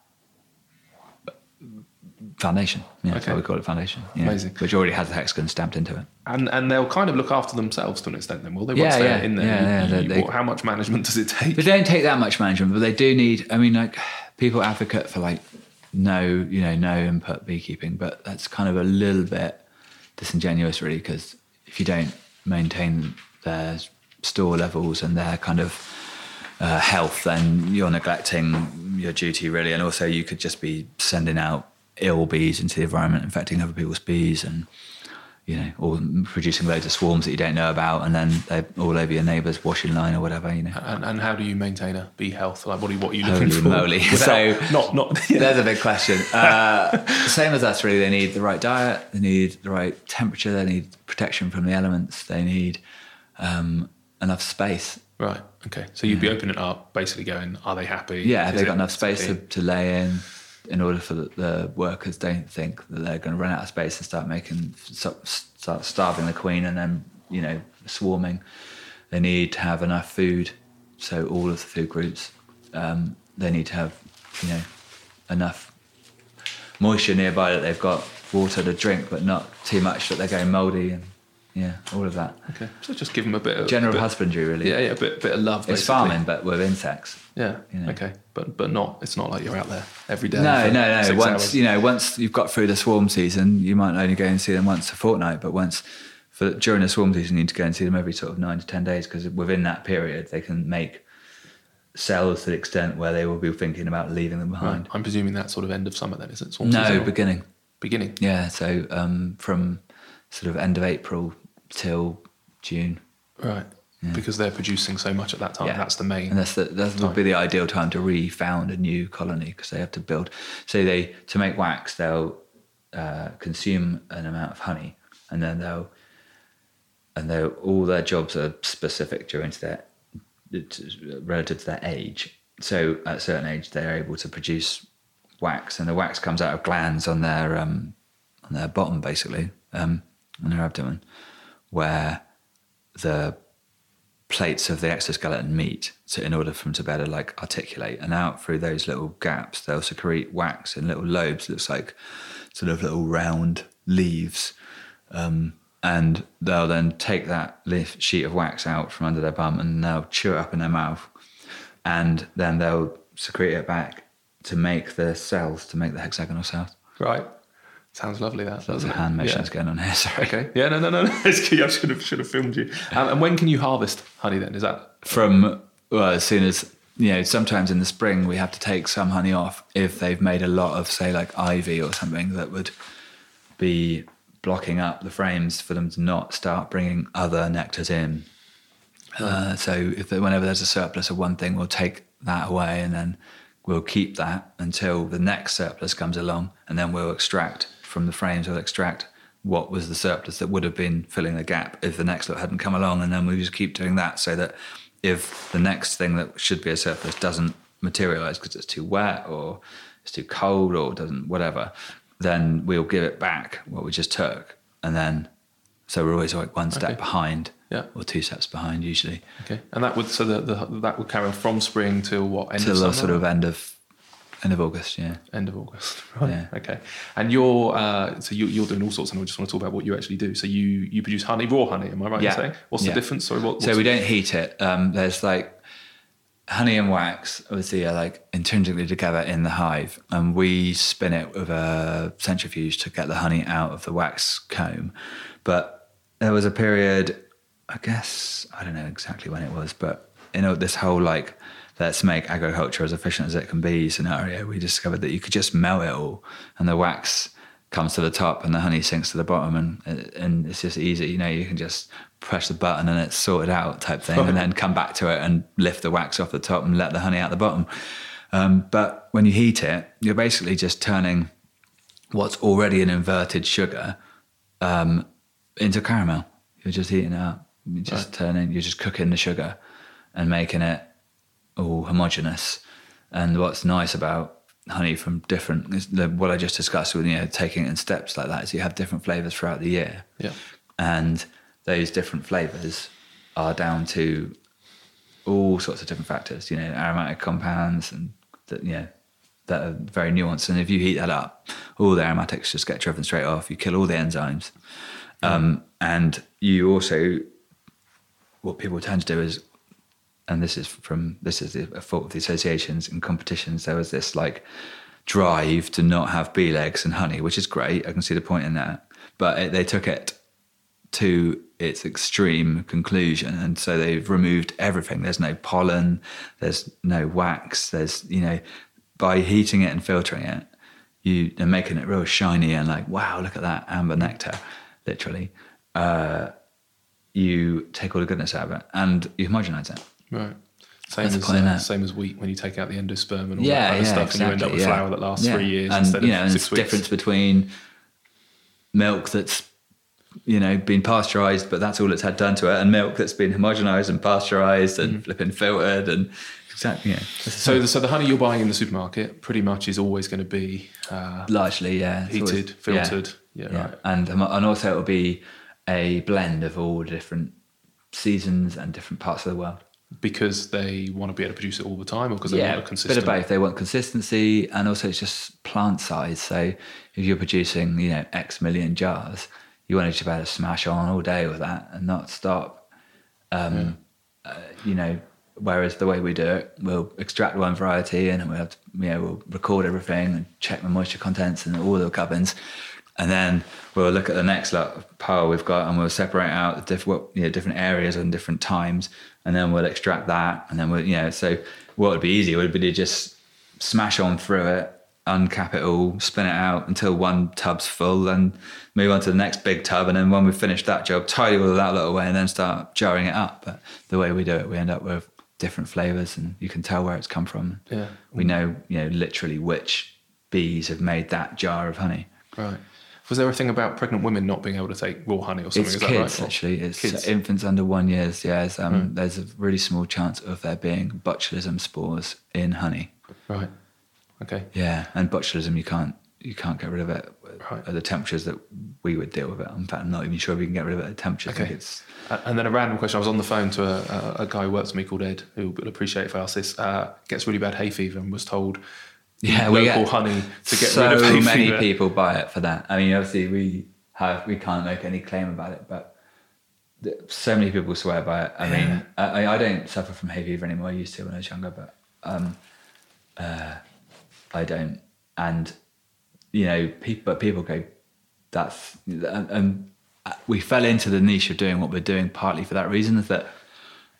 foundation. Yeah, that's Okay. why we call it foundation. yeah, Amazing. Which already has the hexagon stamped into it. and and they'll kind of look after themselves to an extent. Then will they? Yeah, they're yeah, in there, yeah, yeah, you- they- you- they- what- how much management does it take? They don't take that much management, but they do need. I mean, like people advocate for like no, you know, no input beekeeping, but that's kind of a little bit disingenuous, really, because if you don't maintain their store levels and their kind of uh, health, then you're neglecting your duty, really. And also, you could just be sending out ill bees into the environment, infecting other people's bees, and you know, or producing loads of swarms that you don't know about, and then they're all over your neighbour's washing line or whatever, you know. and, and how do you maintain a bee health? Like, what are you, what are you looking Holy for? moly. So- not not yeah. There's a big question. Uh, same as us, really. They need the right diet, they need the right temperature, they need protection from the elements, they need um, enough space. right. Okay, so you'd be opening it up, basically going, are they happy? Yeah, have Is they got enough space to, to lay in in order for the, the workers don't think that they're going to run out of space and start making start, starving the queen and then you know swarming. They need to have enough food, so all of the food groups um, they need to have you know enough moisture nearby that they've got water to drink, but not too much that they're going mouldy and yeah, all of that. Okay, so just give them a bit of General bit, husbandry, really. Yeah, yeah, a bit bit of love. It's farming, but with insects. Yeah. you know. Okay, but but not. It's not like you're out there every day. No, no, no. Once hours. you know, once you've got through the swarm season, you might only go and see them once a fortnight. But once for during the swarm season, you need to go and see them every sort of nine to ten days because within that period, they can make cells to the extent where they will be thinking about leaving them behind. I'm presuming that sort of end of summer then, is it? Swarm No, beginning. beginning. Yeah, so um, from sort of end of April till June. Right. Because they're producing so much at that time. Yeah. That's the main. and that's the, that would be the ideal time to refound a new colony because they have to build. So they to make wax, they'll uh, consume an amount of honey, and then they'll and they all their jobs are specific during to their relative to their age. So at a certain age, they're able to produce wax, and the wax comes out of glands on their um, on their bottom, basically, um, on their abdomen, where the plates of the exoskeleton meet. So in order for them to better like articulate, and out through those little gaps, they'll secrete wax in little lobes. Looks like sort of little round leaves. Um, and they'll then take that sheet of wax out from under their bum and they'll chew it up in their mouth and then they'll secrete it back to make the cells to make the hexagonal cells right sounds lovely that. Lots of hand motions yeah. going on here sorry. Okay. Yeah no no no, no. I should have should have filmed you. Um, and when can you harvest honey then? Is that from well as soon as you know sometimes in the spring we have to take some honey off if they've made a lot of say like ivy or something that would be blocking up the frames for them to not start bringing other nectars in. Uh, so if whenever there's a surplus of one thing, we'll take that away and then we'll keep that until the next surplus comes along, and then we'll extract from the frames. We'll extract what was the surplus that would have been filling the gap if the next lot hadn't come along, and then we just keep doing that so that if the next thing that should be a surplus doesn't materialize because it's too wet or it's too cold or doesn't whatever, then we'll give it back what we just took, and then so we're always like one step okay. behind, yeah, or two steps behind usually. Okay, and that would so the, the that would carry on from spring till what end till of the sort of end of end of August, yeah. End of August, right? Yeah. Okay, and you're uh, so you, are doing all sorts, and I just want to talk about what you actually do. So you you produce honey, raw honey. Am I right yeah. in saying? What's yeah. the difference? Sorry, what? So we don't heat it. Um, there's like honey and wax obviously are like intrinsically together in the hive and we spin it with a centrifuge to get the honey out of the wax comb but there was a period i guess i don't know exactly when it was but you know this whole like let's make agriculture as efficient as it can be scenario. We discovered that you could just melt it all and the wax comes to the top and the honey sinks to the bottom and and it's just easy. You know you can just press the button and it's sorted out type thing and then come back to it and lift the wax off the top and let the honey out the bottom. Um, but when you heat it you're basically just turning what's already an inverted sugar um, into caramel. You're just heating it up. You're just right. turning you're just cooking the sugar and making it all homogenous and what's nice about honey from different what I just discussed with you know taking it in steps like that is you have different flavors throughout the year. Yeah. And those different flavors are down to all sorts of different factors, you know, aromatic compounds and that you know that are very nuanced. And if you heat that up, all the aromatics just get driven straight off. You kill all the enzymes. Um, and you also what people tend to do is and this is from this is a fault of the associations and competitions. There was this like drive to not have bee legs and honey, which is great. I can see the point in that, but it, they took it to its extreme conclusion, and so they've removed everything. There's no pollen, there's no wax. There's you know, by heating it and filtering it, you are making it real shiny and like wow, look at that amber nectar, literally. Uh, you take all the goodness out of it and you homogenize it. Right. Same as, uh, same as wheat when you take out the endosperm and all yeah, that kind of stuff, exactly, and you end up with yeah. flour that lasts yeah. three years and, instead you know, of six weeks. difference between milk that's you know been pasteurized, but that's all it's had done to it, and milk that's been homogenized and pasteurized and mm. flipping filtered and exactly. Yeah. So, the, so the honey you're buying in the supermarket pretty much is always going to be uh, largely, yeah, heated, always, filtered, yeah, yeah, right. and and also it'll be a blend of all different seasons and different parts of the world because they want to be able to produce it all the time or because they yeah, want a consistent bit of both. They want consistency and also it's just plant size. So if you're producing you know x million jars you want to be able to smash on all day with that and not stop um, yeah. uh, you know whereas the way we do it we'll extract one variety and we'll have to, you know we'll record everything and check the moisture contents and all the gubbins and then we'll look at the next lot of pile we've got and we'll separate out the different you know, different areas and different times and then we'll extract that and then we'll you know so what would be easy would be to just smash on through it uncap it all spin it out until one tub's full then move on to the next big tub and then when we've finished that job tidy all of that little away and then start jarring it up. But the way we do it we end up with different flavors and you can tell where it's come from. Yeah. We know you know literally which bees have made that jar of honey. Right Was there a thing about pregnant women not being able to take raw honey or something? It's Is that kids right? Actually. It's Kids. infants under one years. Yeah, um, Hmm. there's a really small chance of there being botulism spores in honey. Right. Okay. Yeah, and botulism you can't you can't get rid of it Right. at the temperatures that we would deal with it. In fact, I'm not even sure if we can get rid of it at temperatures. Okay. And then a random question. I was on the phone to a, a, a guy who works with me called Ed, who will appreciate if I ask this. Uh, gets really bad hay fever and was told yeah, local honey to get so rid of many people buy it for that. I mean, obviously we have we can't make any claim about it, but so many people swear by it. I mean, I, I don't suffer from hay fever anymore. I used to when I was younger, but um, uh, I don't. And you know, people, but people go, that's and, and we fell into the niche of doing what we're doing partly for that reason is that.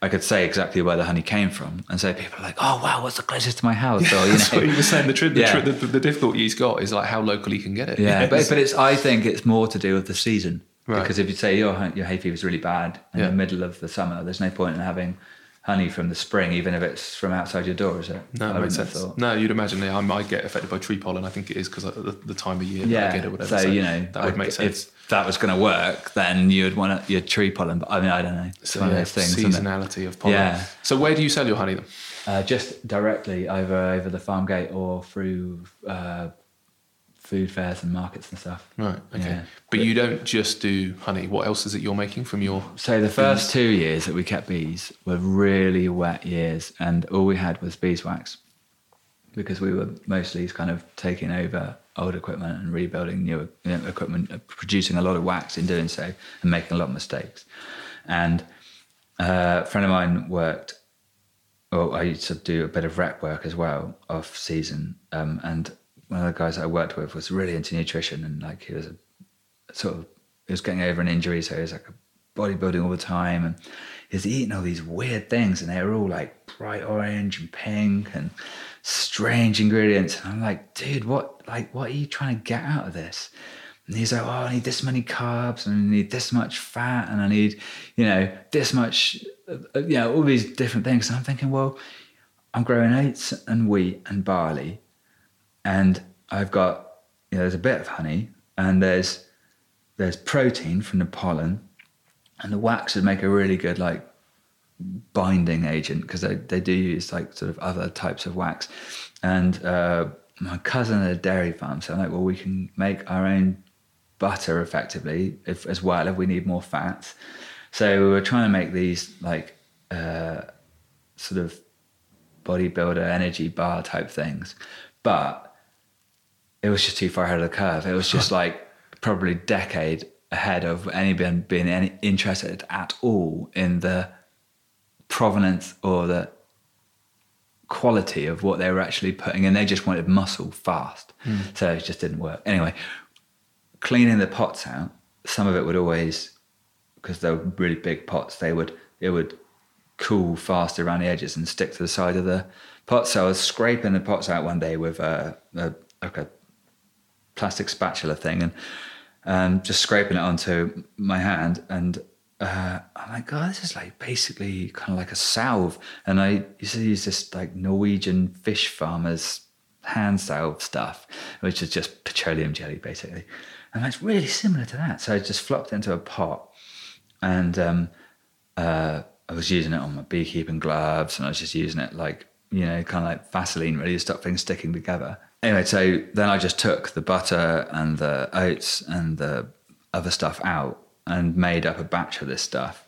I could say exactly where the honey came from, and so people are like, "Oh wow, what's the closest to my house?" Or you That's know, what he was saying. The, tri- the, tri- the, the difficulty he's got is like how local he can get it. Yeah, but, but it's. I think it's more to do with the season Right. because if you say your hay- your hay fever is really bad in Yeah. the middle of the summer, there's no point in having honey from the spring, even if it's from outside your door, is it? No, it makes sense. No, you'd imagine yeah, I might get affected by tree pollen. I think it is because of the, the time of year that I Yeah, get it, whatever. so, you know that would make sense. If that was going to work, then you'd want your tree pollen. But I mean, I don't know. It's So one yeah, of those things. seasonality of pollen. Yeah. So where do you sell your honey then? Uh, just directly either over the farm gate or through uh, food fairs and markets and stuff. Right. Okay. Yeah. But you don't just do honey. What else is it you're making from your? So the first two years that we kept bees were really wet years, and all we had was beeswax because we were mostly kind of taking over old equipment and rebuilding new equipment, uh, producing a lot of wax in doing so, and making a lot of mistakes. And uh, a friend of mine worked. Well, I used to do a bit of rep work as well off season, um, and one of the guys I worked with was really into nutrition, and like he was a sort of he was getting over an injury, so he was like bodybuilding all the time, and he was eating all these weird things, and they were all like bright orange and pink and strange ingredients. And I'm like, dude, what like what are you trying to get out of this? And he's like, oh, I need this many carbs, and I need this much fat, and I need, you know, this much, you know, all these different things. And I'm thinking, well, I'm growing oats and wheat and barley, and I've got, you know, there's a bit of honey, and there's there's protein from the pollen, and the wax would make a really good like binding agent because they, they do use like sort of other types of wax. And uh, my cousin had a dairy farm, so I'm like, well, we can make our own butter effectively if, as well if we need more fats. So we were trying to make these like uh, sort of bodybuilder energy bar type things, but it was just too far ahead of the curve. It was just like probably a decade ahead of anyone being any interested at all in the provenance or the quality of what they were actually putting in. They just wanted muscle fast. Hmm. So it just didn't work. Anyway, cleaning the pots out, some of it would always, because they were really big pots, they would, it would cool fast around the edges and stick to the side of the pot. So I was scraping the pots out one day with a, a like a plastic spatula thing and um, just scraping it onto my hand. And uh, I'm like, God, this is like basically kind of like a salve. And I used to use this like Norwegian fish farmers hand salve stuff, which is just petroleum jelly basically. And it's really similar to that. So I just flopped into a pot and um, uh, I was using it on my beekeeping gloves and I was just using it like, you know, kind of like Vaseline really to stop things sticking together. Anyway, so then I just took the butter and the oats and the other stuff out and made up a batch of this stuff.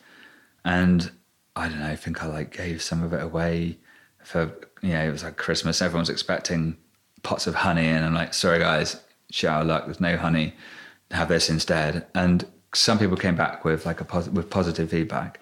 And I don't know, I think I like gave some of it away for, you know, it was like Christmas. Everyone's expecting pots of honey. And I'm like, sorry guys, shit out luck, there's no honey. Have this instead. And some people came back with like a pos- with positive feedback.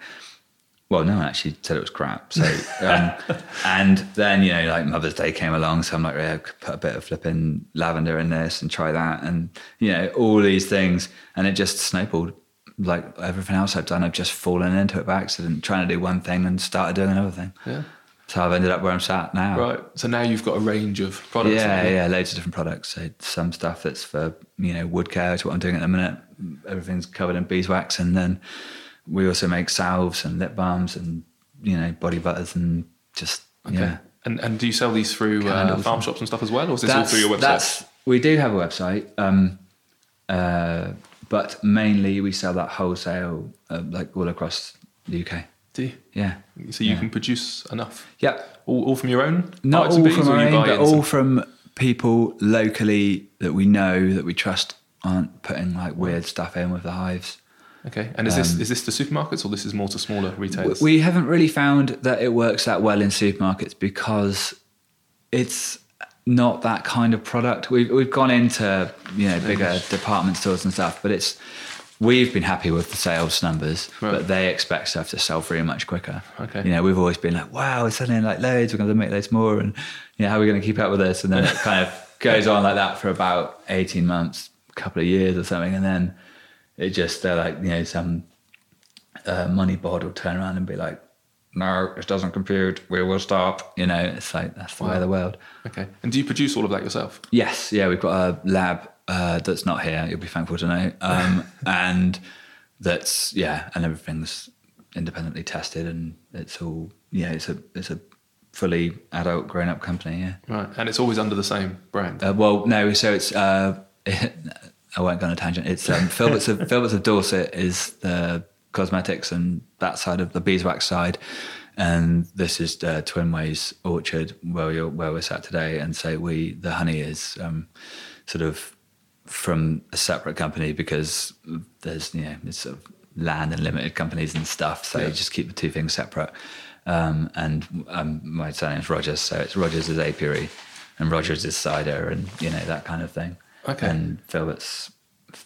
Well, no one actually said it was crap. So, um, and then you know, like Mother's Day came along, so I'm like, yeah, I could put a bit of flipping lavender in this and try that, and you know, all these things, and it just snowballed. Like everything else I've done, I've just fallen into it by accident, trying to do one thing and started doing another thing. Yeah. So I've ended up where I'm sat now. Right. So now you've got a range of products. Yeah, yeah, loads of different products. So some stuff that's for you know wood care, is what I'm doing at the minute. Everything's covered in beeswax, and then we also make salves and lip balms and you know body butters and just Okay. yeah. And and do you sell these through uh, farm shops and stuff as well, or is this all through your website? That's we do have a website. Um, Uh, but mainly we sell that wholesale, uh, like all across the UK. Do you? Yeah. So you Yeah. can produce enough? Yeah. All, all from your own? Not all bees, from our own, but in some- all from people locally that we know that we trust aren't putting like weird stuff in with the hives. Okay. And is this is this to supermarkets or this is more to smaller retailers? Um, We haven't really found that it works that well in supermarkets because it's not that kind of product. We've we've gone into you know bigger department stores and stuff, but it's we've been happy with the sales numbers, Right. but they expect stuff to sell through much quicker. Okay. you know we've always been like, wow, we're selling like loads, we're going to make loads more, and you know how are we going to keep up with this? And then it kind of goes on like that for about eighteen months, a couple of years or something, and then it just they're like you know some uh, money board will turn around and be like, no, it doesn't compute. We will stop. You know, it's like that's the way of the world. okay. And do you produce all of that yourself? Yes, yeah, we've got a lab uh, that's not here. You'll be thankful to know, um, and that's yeah, and everything's independently tested, and it's all yeah, it's a it's a fully adult grown up company. Yeah. Right. And it's always under the same brand. Uh, well, no, so it's uh, I won't go on a tangent. It's um, Filberts of Filberts of Dorset is the cosmetics and that side of the beeswax side, and this is uh, Twinways Orchard where you're, where we're sat today. And so we the honey is um, sort of from a separate company because there's you know it's sort of land and limited companies and stuff. So Yeah. you just keep the two things separate. Um, and um, my surname's Rogers, so it's Rogers is apiary, and Rogers is cider, and you know that kind of thing. Okay. And Filbert's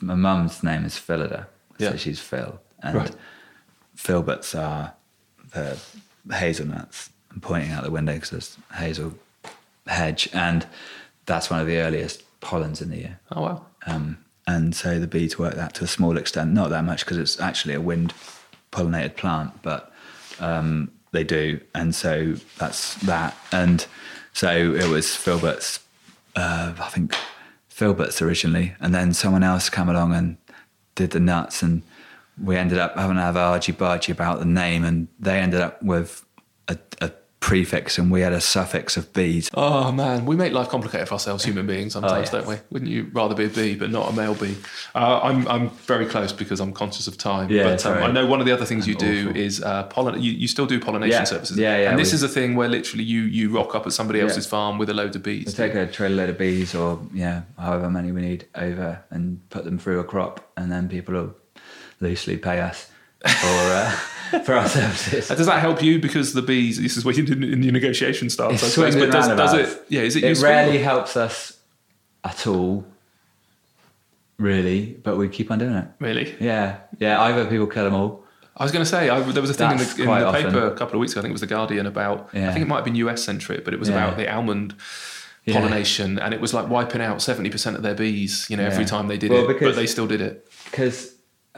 my mum's name is Phillida, Yeah. so she's Phil, and Right. Filberts are the hazelnuts. I'm pointing out the window because there's hazel hedge, and that's one of the earliest pollens in the year. Oh wow. Um, and so the bees work that to a small extent, not that much because it's actually a wind pollinated plant, but um, they do. And so that's that. And so it was Filbert's, uh, I think Filbert's originally, and then someone else came along and did the nuts, and we ended up having to have a argy bargy about the name, and they ended up with a, a prefix, and we had a suffix of bees. Oh man, we make life complicated for ourselves, human beings, sometimes, Oh, don't we? Wouldn't you rather be a bee, but not a male bee? Uh, I'm I'm very close because I'm conscious of time. Yeah, but um. I know one of the other things you do awful. is uh, pollen. You, you still do pollination Yeah, services. yeah, yeah, And this we- is a thing where literally you you rock up at somebody Yeah. else's farm with a load of We bees. take a trailer load of bees or yeah, however many we need over and put them through a crop and then people will loosely pay us for uh, for our services. Uh, Does that help you because the bees? This is where you in, in your negotiation starts. I It suppose. swings But does, does it? Yeah, is it, It rarely helps us at all, really, but we keep on doing it. Really? Yeah, yeah. Either people kill them all. I was going to say I, there was a thing in the, in the often. paper a couple of weeks ago. I think it was the Guardian about. I think it might have been US centric, but it was Yeah. about the almond Yeah. pollination, and it was like wiping out seventy percent of their bees. You know, every time they did Well, it, but they still did it. Because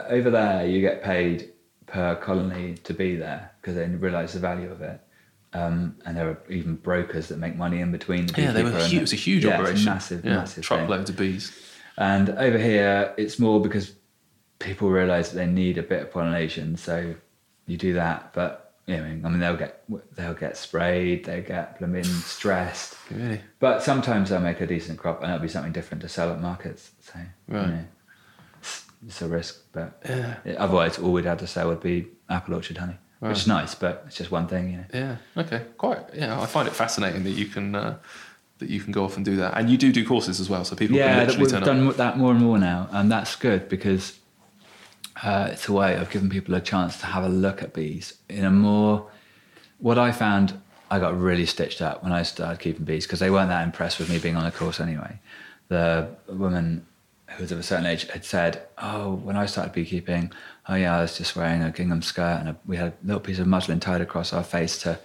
over there, you get paid per colony to be there because they realise the value of it. Um, and there are even brokers that make money in between. The Yeah, they were huge. It was a huge yeah, operation. massive, yeah, massive truckloads of bees. And over here, it's more because people realise that they need a bit of pollination, so you do that. But you know, I mean, they'll get they'll get sprayed, they get blooming stressed. Really? But sometimes they'll make a decent crop, and it'll be something different to sell at markets. So Right. you know, it's, a risk, but Yeah. otherwise, all we'd have to sell would be apple orchard honey, Right. which is nice, but it's just one thing, you know. Yeah. Okay. Quite. Yeah, I find it fascinating that you can uh, that you can go off and do that, and you do do courses as well, so people yeah, we've turn up. done that more and more now, and that's good because uh, it's a way of giving people a chance to have a look at bees in a more. What I found, I got really stitched up when I started keeping bees because they weren't that impressed with me being on a course anyway. The woman who was of a certain age had said, "Oh, when I started beekeeping, oh yeah, I was just wearing a gingham skirt and a, we had a little piece of muslin tied across our face to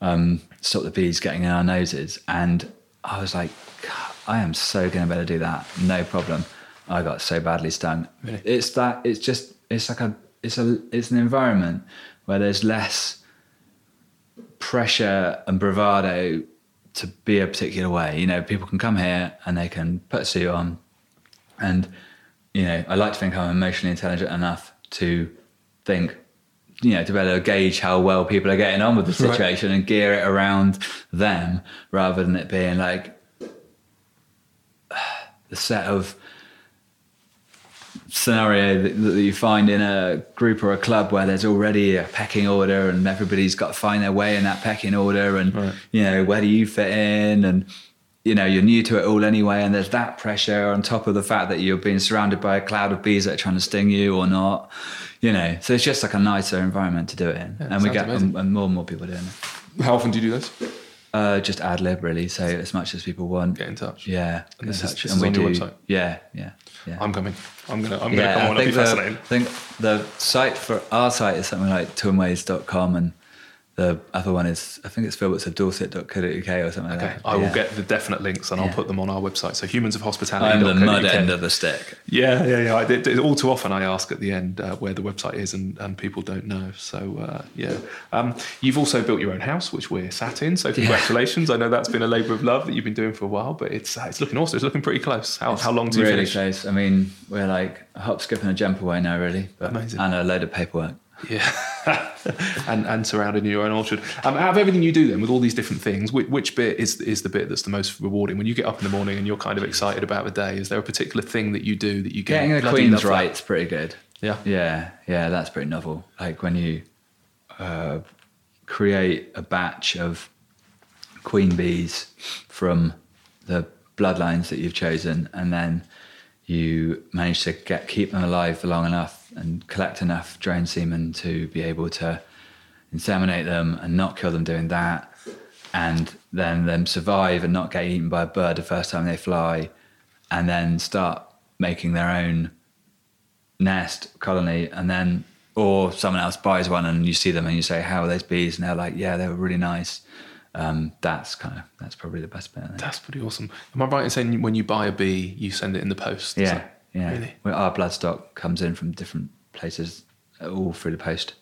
um, stop the bees getting in our noses." And I was like, I am so going to be able to do that, no problem. I got so badly stung. Really? It's that. It's just. It's like a. It's a. It's an environment where there's less pressure and bravado to be a particular way. You know, people can come here and they can put a suit on, and you know, I like to think I'm emotionally intelligent enough to think, you know, to be able to gauge how well people are getting on with the Right. situation and gear it around them rather than it being like the set of scenario that, that you find in a group or a club where there's already a pecking order and everybody's got to find their way in that pecking order and Right. you know where do you fit in and you know you're new to it all anyway and there's that pressure on top of the fact that you're being surrounded by a cloud of bees that are trying to sting you or not you know so it's just like a nicer environment to do it in and we get and, and more and more people doing it How often do you do this? uh, just ad lib really so as much as people want Get in touch. yeah And this in is- touch. this and is we on do your website? yeah yeah yeah I'm coming. I'm gonna. I'm gonna come I on. It'll be think, the, I think the site for our site is something like twinways.com and the other one is, I think it's Filberts of Dorset.co.uk or something like Okay, that. I will Yeah. get the definite links and I'll Yeah. put them on our website. So humans of hospitality. I'm the mud end of the stick. Yeah, yeah, yeah. I did, all too often I ask at the end uh, where the website is, and, and people don't know. So uh, yeah, um, you've also built your own house, which we're sat in. So congratulations! I know that's been a labour of love that you've been doing for a while, but it's uh, it's looking awesome. It's looking pretty close. How, how long do you really finish? close. I mean, we're like a hop, skip, and a jump away now, really. But, Amazing. And a load of paperwork. Yeah, and and surrounded in your own orchard. Um, out of everything you do, then with all these different things, which, which bit is is the bit that's the most rewarding? When you get up in the morning and you're kind of excited about the day, is there a particular thing that you do that you get Getting the Queen's right's pretty good. Yeah. Yeah, yeah, that's pretty novel. Like when you uh, create a batch of queen bees from the bloodlines that you've chosen, and then you manage to get keep them alive for long enough and collect enough drone semen to be able to inseminate them and not kill them doing that, and then them survive and not get eaten by a bird the first time they fly, and then start making their own nest colony and then or someone else buys one and you see them and you say how are those bees and they're like yeah they were really nice um, that's kind of that's probably the best bit That's pretty awesome. Am I right in saying when you buy a bee, you send it in the post? Yeah yeah Really? Well, our bloodstock comes in from different places uh, all through the post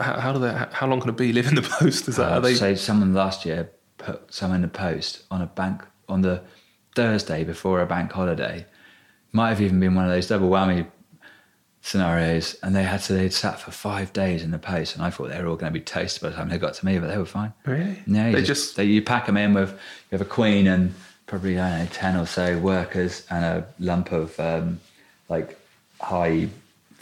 How, how do they? How long can a bee live in the post? Is that are uh, they? so someone last year put some in the post on a bank on the Thursday before a bank holiday might have even been one of those double whammy scenarios and they had to they'd sat for five days in the post and I thought they were all going to be toast by the time they got to me but they were fine Really? Yeah, They just, just- they, you pack them in with you have a queen and probably I don't know ten or so workers and a lump of um, like high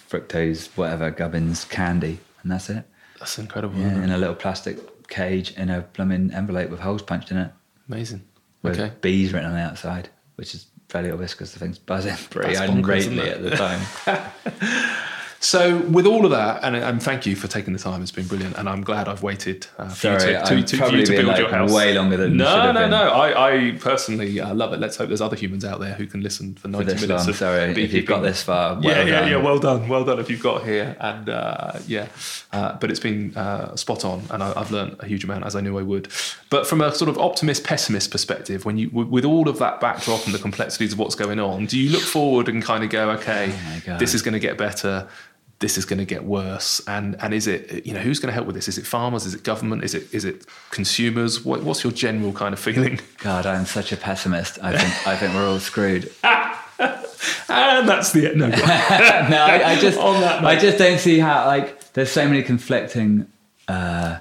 fructose whatever gubbins candy and that's it. That's incredible. Yeah, in a little plastic cage in a blooming envelope with holes punched in it Amazing. with Okay. bees written on the outside, which is fairly obvious because the thing's buzzing pretty That's bonkers, isn't unratedly it? at the time. So with all of that, and, and thank you for taking the time. It's been brilliant, and I'm glad I've waited uh, for Sorry, you to, to, to, for you to build like, your house. way longer than no, have no, been. no. I, I personally uh, love it. Let's hope there's other humans out there who can listen for 90 For minutes. long, of sorry, if you've got this far, well yeah, yeah, done. yeah. Well done, well done. If you've got here, and uh, yeah, uh, but it's been uh, spot on, and I, I've learned a huge amount as I knew I would. But from a sort of optimist pessimist perspective, when you with all of that backdrop and the complexities of what's going on, do you look forward and kind of go, okay, Oh this is going to get better. This is going to get worse, and and is it you know who's going to help with this? Is it farmers? Is it government? Is it is it consumers? What, what's your general kind of feeling? God, I'm such a pessimist. I think I think we're all screwed. And that's the no. no, I, I just that I just don't see how like there's so many conflicting uh,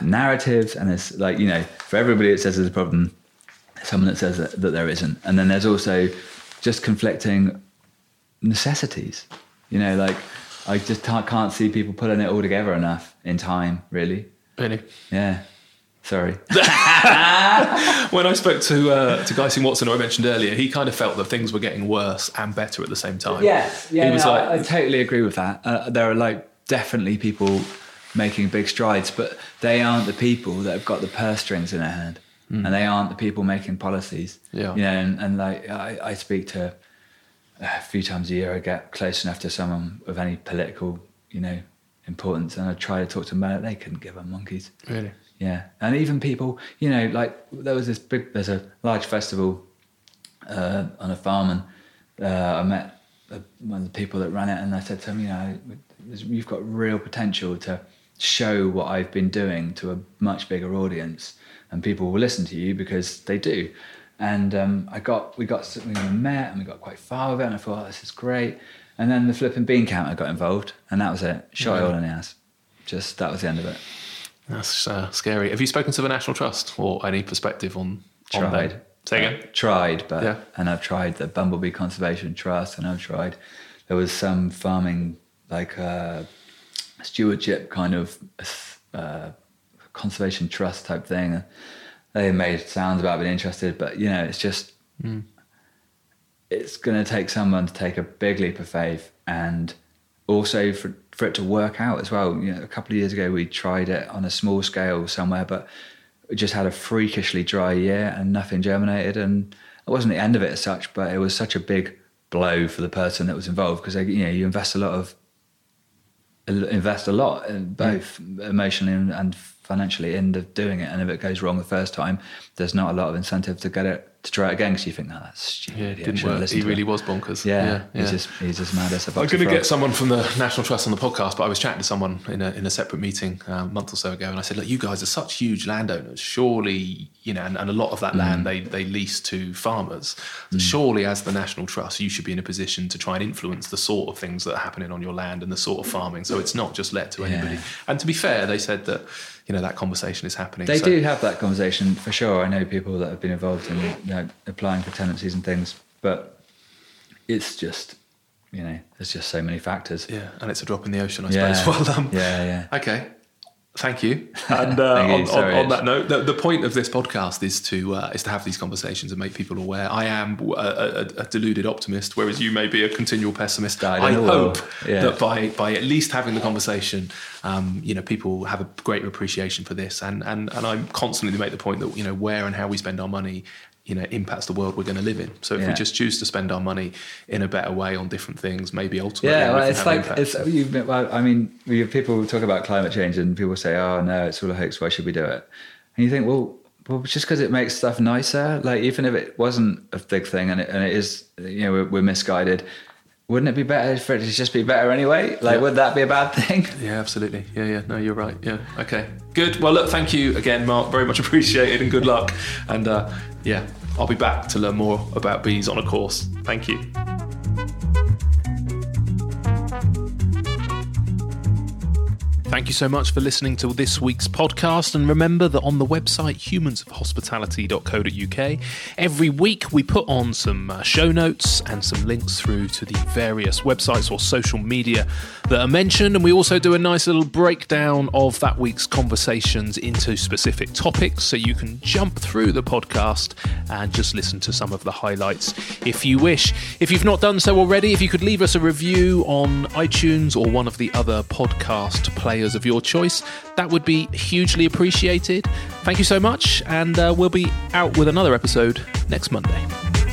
narratives, and there's like you know for everybody it says there's a problem, someone that says that, that there isn't, and then there's also just conflicting necessities. You know, like I just can't, can't see people putting it all together enough in time. Really, really. yeah. Sorry. When I spoke to uh, to Guy Singh Watson, who I mentioned earlier, he kind of felt that things were getting worse and better at the same time. Yes, yeah, he was no, like, I, I totally agree with that. Uh, there are like definitely people making big strides, but they aren't the people that have got the purse strings in their hand, and they aren't the people making policies. Yeah. you know, and, and like I, I speak to a few times a year, I get close enough to someone of any political, you know, importance, and I try to talk to them about it. They couldn't give a monkeys. really, Yeah, and even people, you know, like there was this big, there's a large festival uh, on a farm, and uh, I met uh, one of the people that ran it, and I said to him, you know, you've got real potential to show what I've been doing to a much bigger audience, and people will listen to you because they do. And um, I got, we got, we met, and we got quite far with it, and I thought, oh, this is great. And then the flipping bean counter got involved, and that was it. Shot it all in the ass. Just that was the end of it. that's uh, scary. Have you spoken to the National Trust or any perspective on on Tried. them? Say Uh, again? tried, but Yeah. and I've tried the Bumblebee Conservation Trust, and I've tried. There was some farming like uh, stewardship kind of uh, conservation trust type thing. They made sounds about being interested, but you know, it's just hmm. it's going to take someone to take a big leap of faith and also for, for it to work out as well. You know, a couple of years ago, we tried it on a small scale somewhere, but we just had a freakishly dry year and nothing germinated. And it wasn't the end of it as such, but it was such a big blow for the person that was involved because you know you invest a lot of invest a lot in hmm. both emotionally and, and financially end the doing it and if it goes wrong the first time there's not a lot of incentive to get it to try it again because you think no that's stupid Yeah, didn't work. He really it." was bonkers. yeah, yeah. he's just he's just mad as a I'm going to get someone from the National Trust on the podcast, but I was chatting to someone in a, in a separate meeting uh, a month or so ago, and I said, "Look, you guys are such huge landowners. Surely, you know, and, and a lot of that Mm. land they they lease to farmers. So Surely, as the National Trust, you should be in a position to try and influence the sort of things that are happening on your land and the sort of farming. So it's not just let to anybody. Yeah. And to be fair, they said that you know that conversation is happening. They So- do have that conversation for sure. I know people that have been involved in you know, applying for tenancies and things, but it's just you know there's just so many factors. Yeah, and it's a drop in the ocean, I Yeah. suppose. Well done. Um, yeah, yeah. Okay. Thank you. And uh, Thank on, on, Sorry, on it's- that note, the, the point of this podcast is to uh, is to have these conversations and make people aware. I am a, a, a deluded optimist, whereas you may be a continual pessimist. I I, hope Yeah. that by by at least having the conversation, um, you know, people have a greater appreciation for this. And and and I constantly make the point that you know where and how we spend our money. You know, impacts the world we're going to live in. So if we just choose to spend our money in a better way on different things, maybe ultimately, Yeah, well, it's like it's. You've been, well, I mean, people talk about climate change, and people say, "Oh no, it's all a hoax. Why should we do it?" And you think, well, well, just because it makes stuff nicer. Like even if it wasn't a big thing, and it, and it is, you know, we're, we're misguided. Wouldn't it be better for it to just be better anyway? Like, Yeah. would that be a bad thing? Yeah, absolutely. Yeah, yeah. No, you're right. Yeah. Okay. Good. Well, look, thank you again, Mark. Very much appreciated and good luck. And uh, yeah, I'll be back to learn more about bees on a course. Thank you. Thank you so much for listening to this week's podcast. And remember that on the website humansofhospitality.co.uk, every week we put on some uh, show notes and some links through to the various websites or social media that are mentioned. And we also do a nice little breakdown of that week's conversations into specific topics. So you can jump through the podcast and just listen to some of the highlights if you wish. If you've not done so already, if you could leave us a review on iTunes or one of the other podcast players of your choice, that would be hugely appreciated. Thank you so much, and uh, we'll be out with another episode next Monday.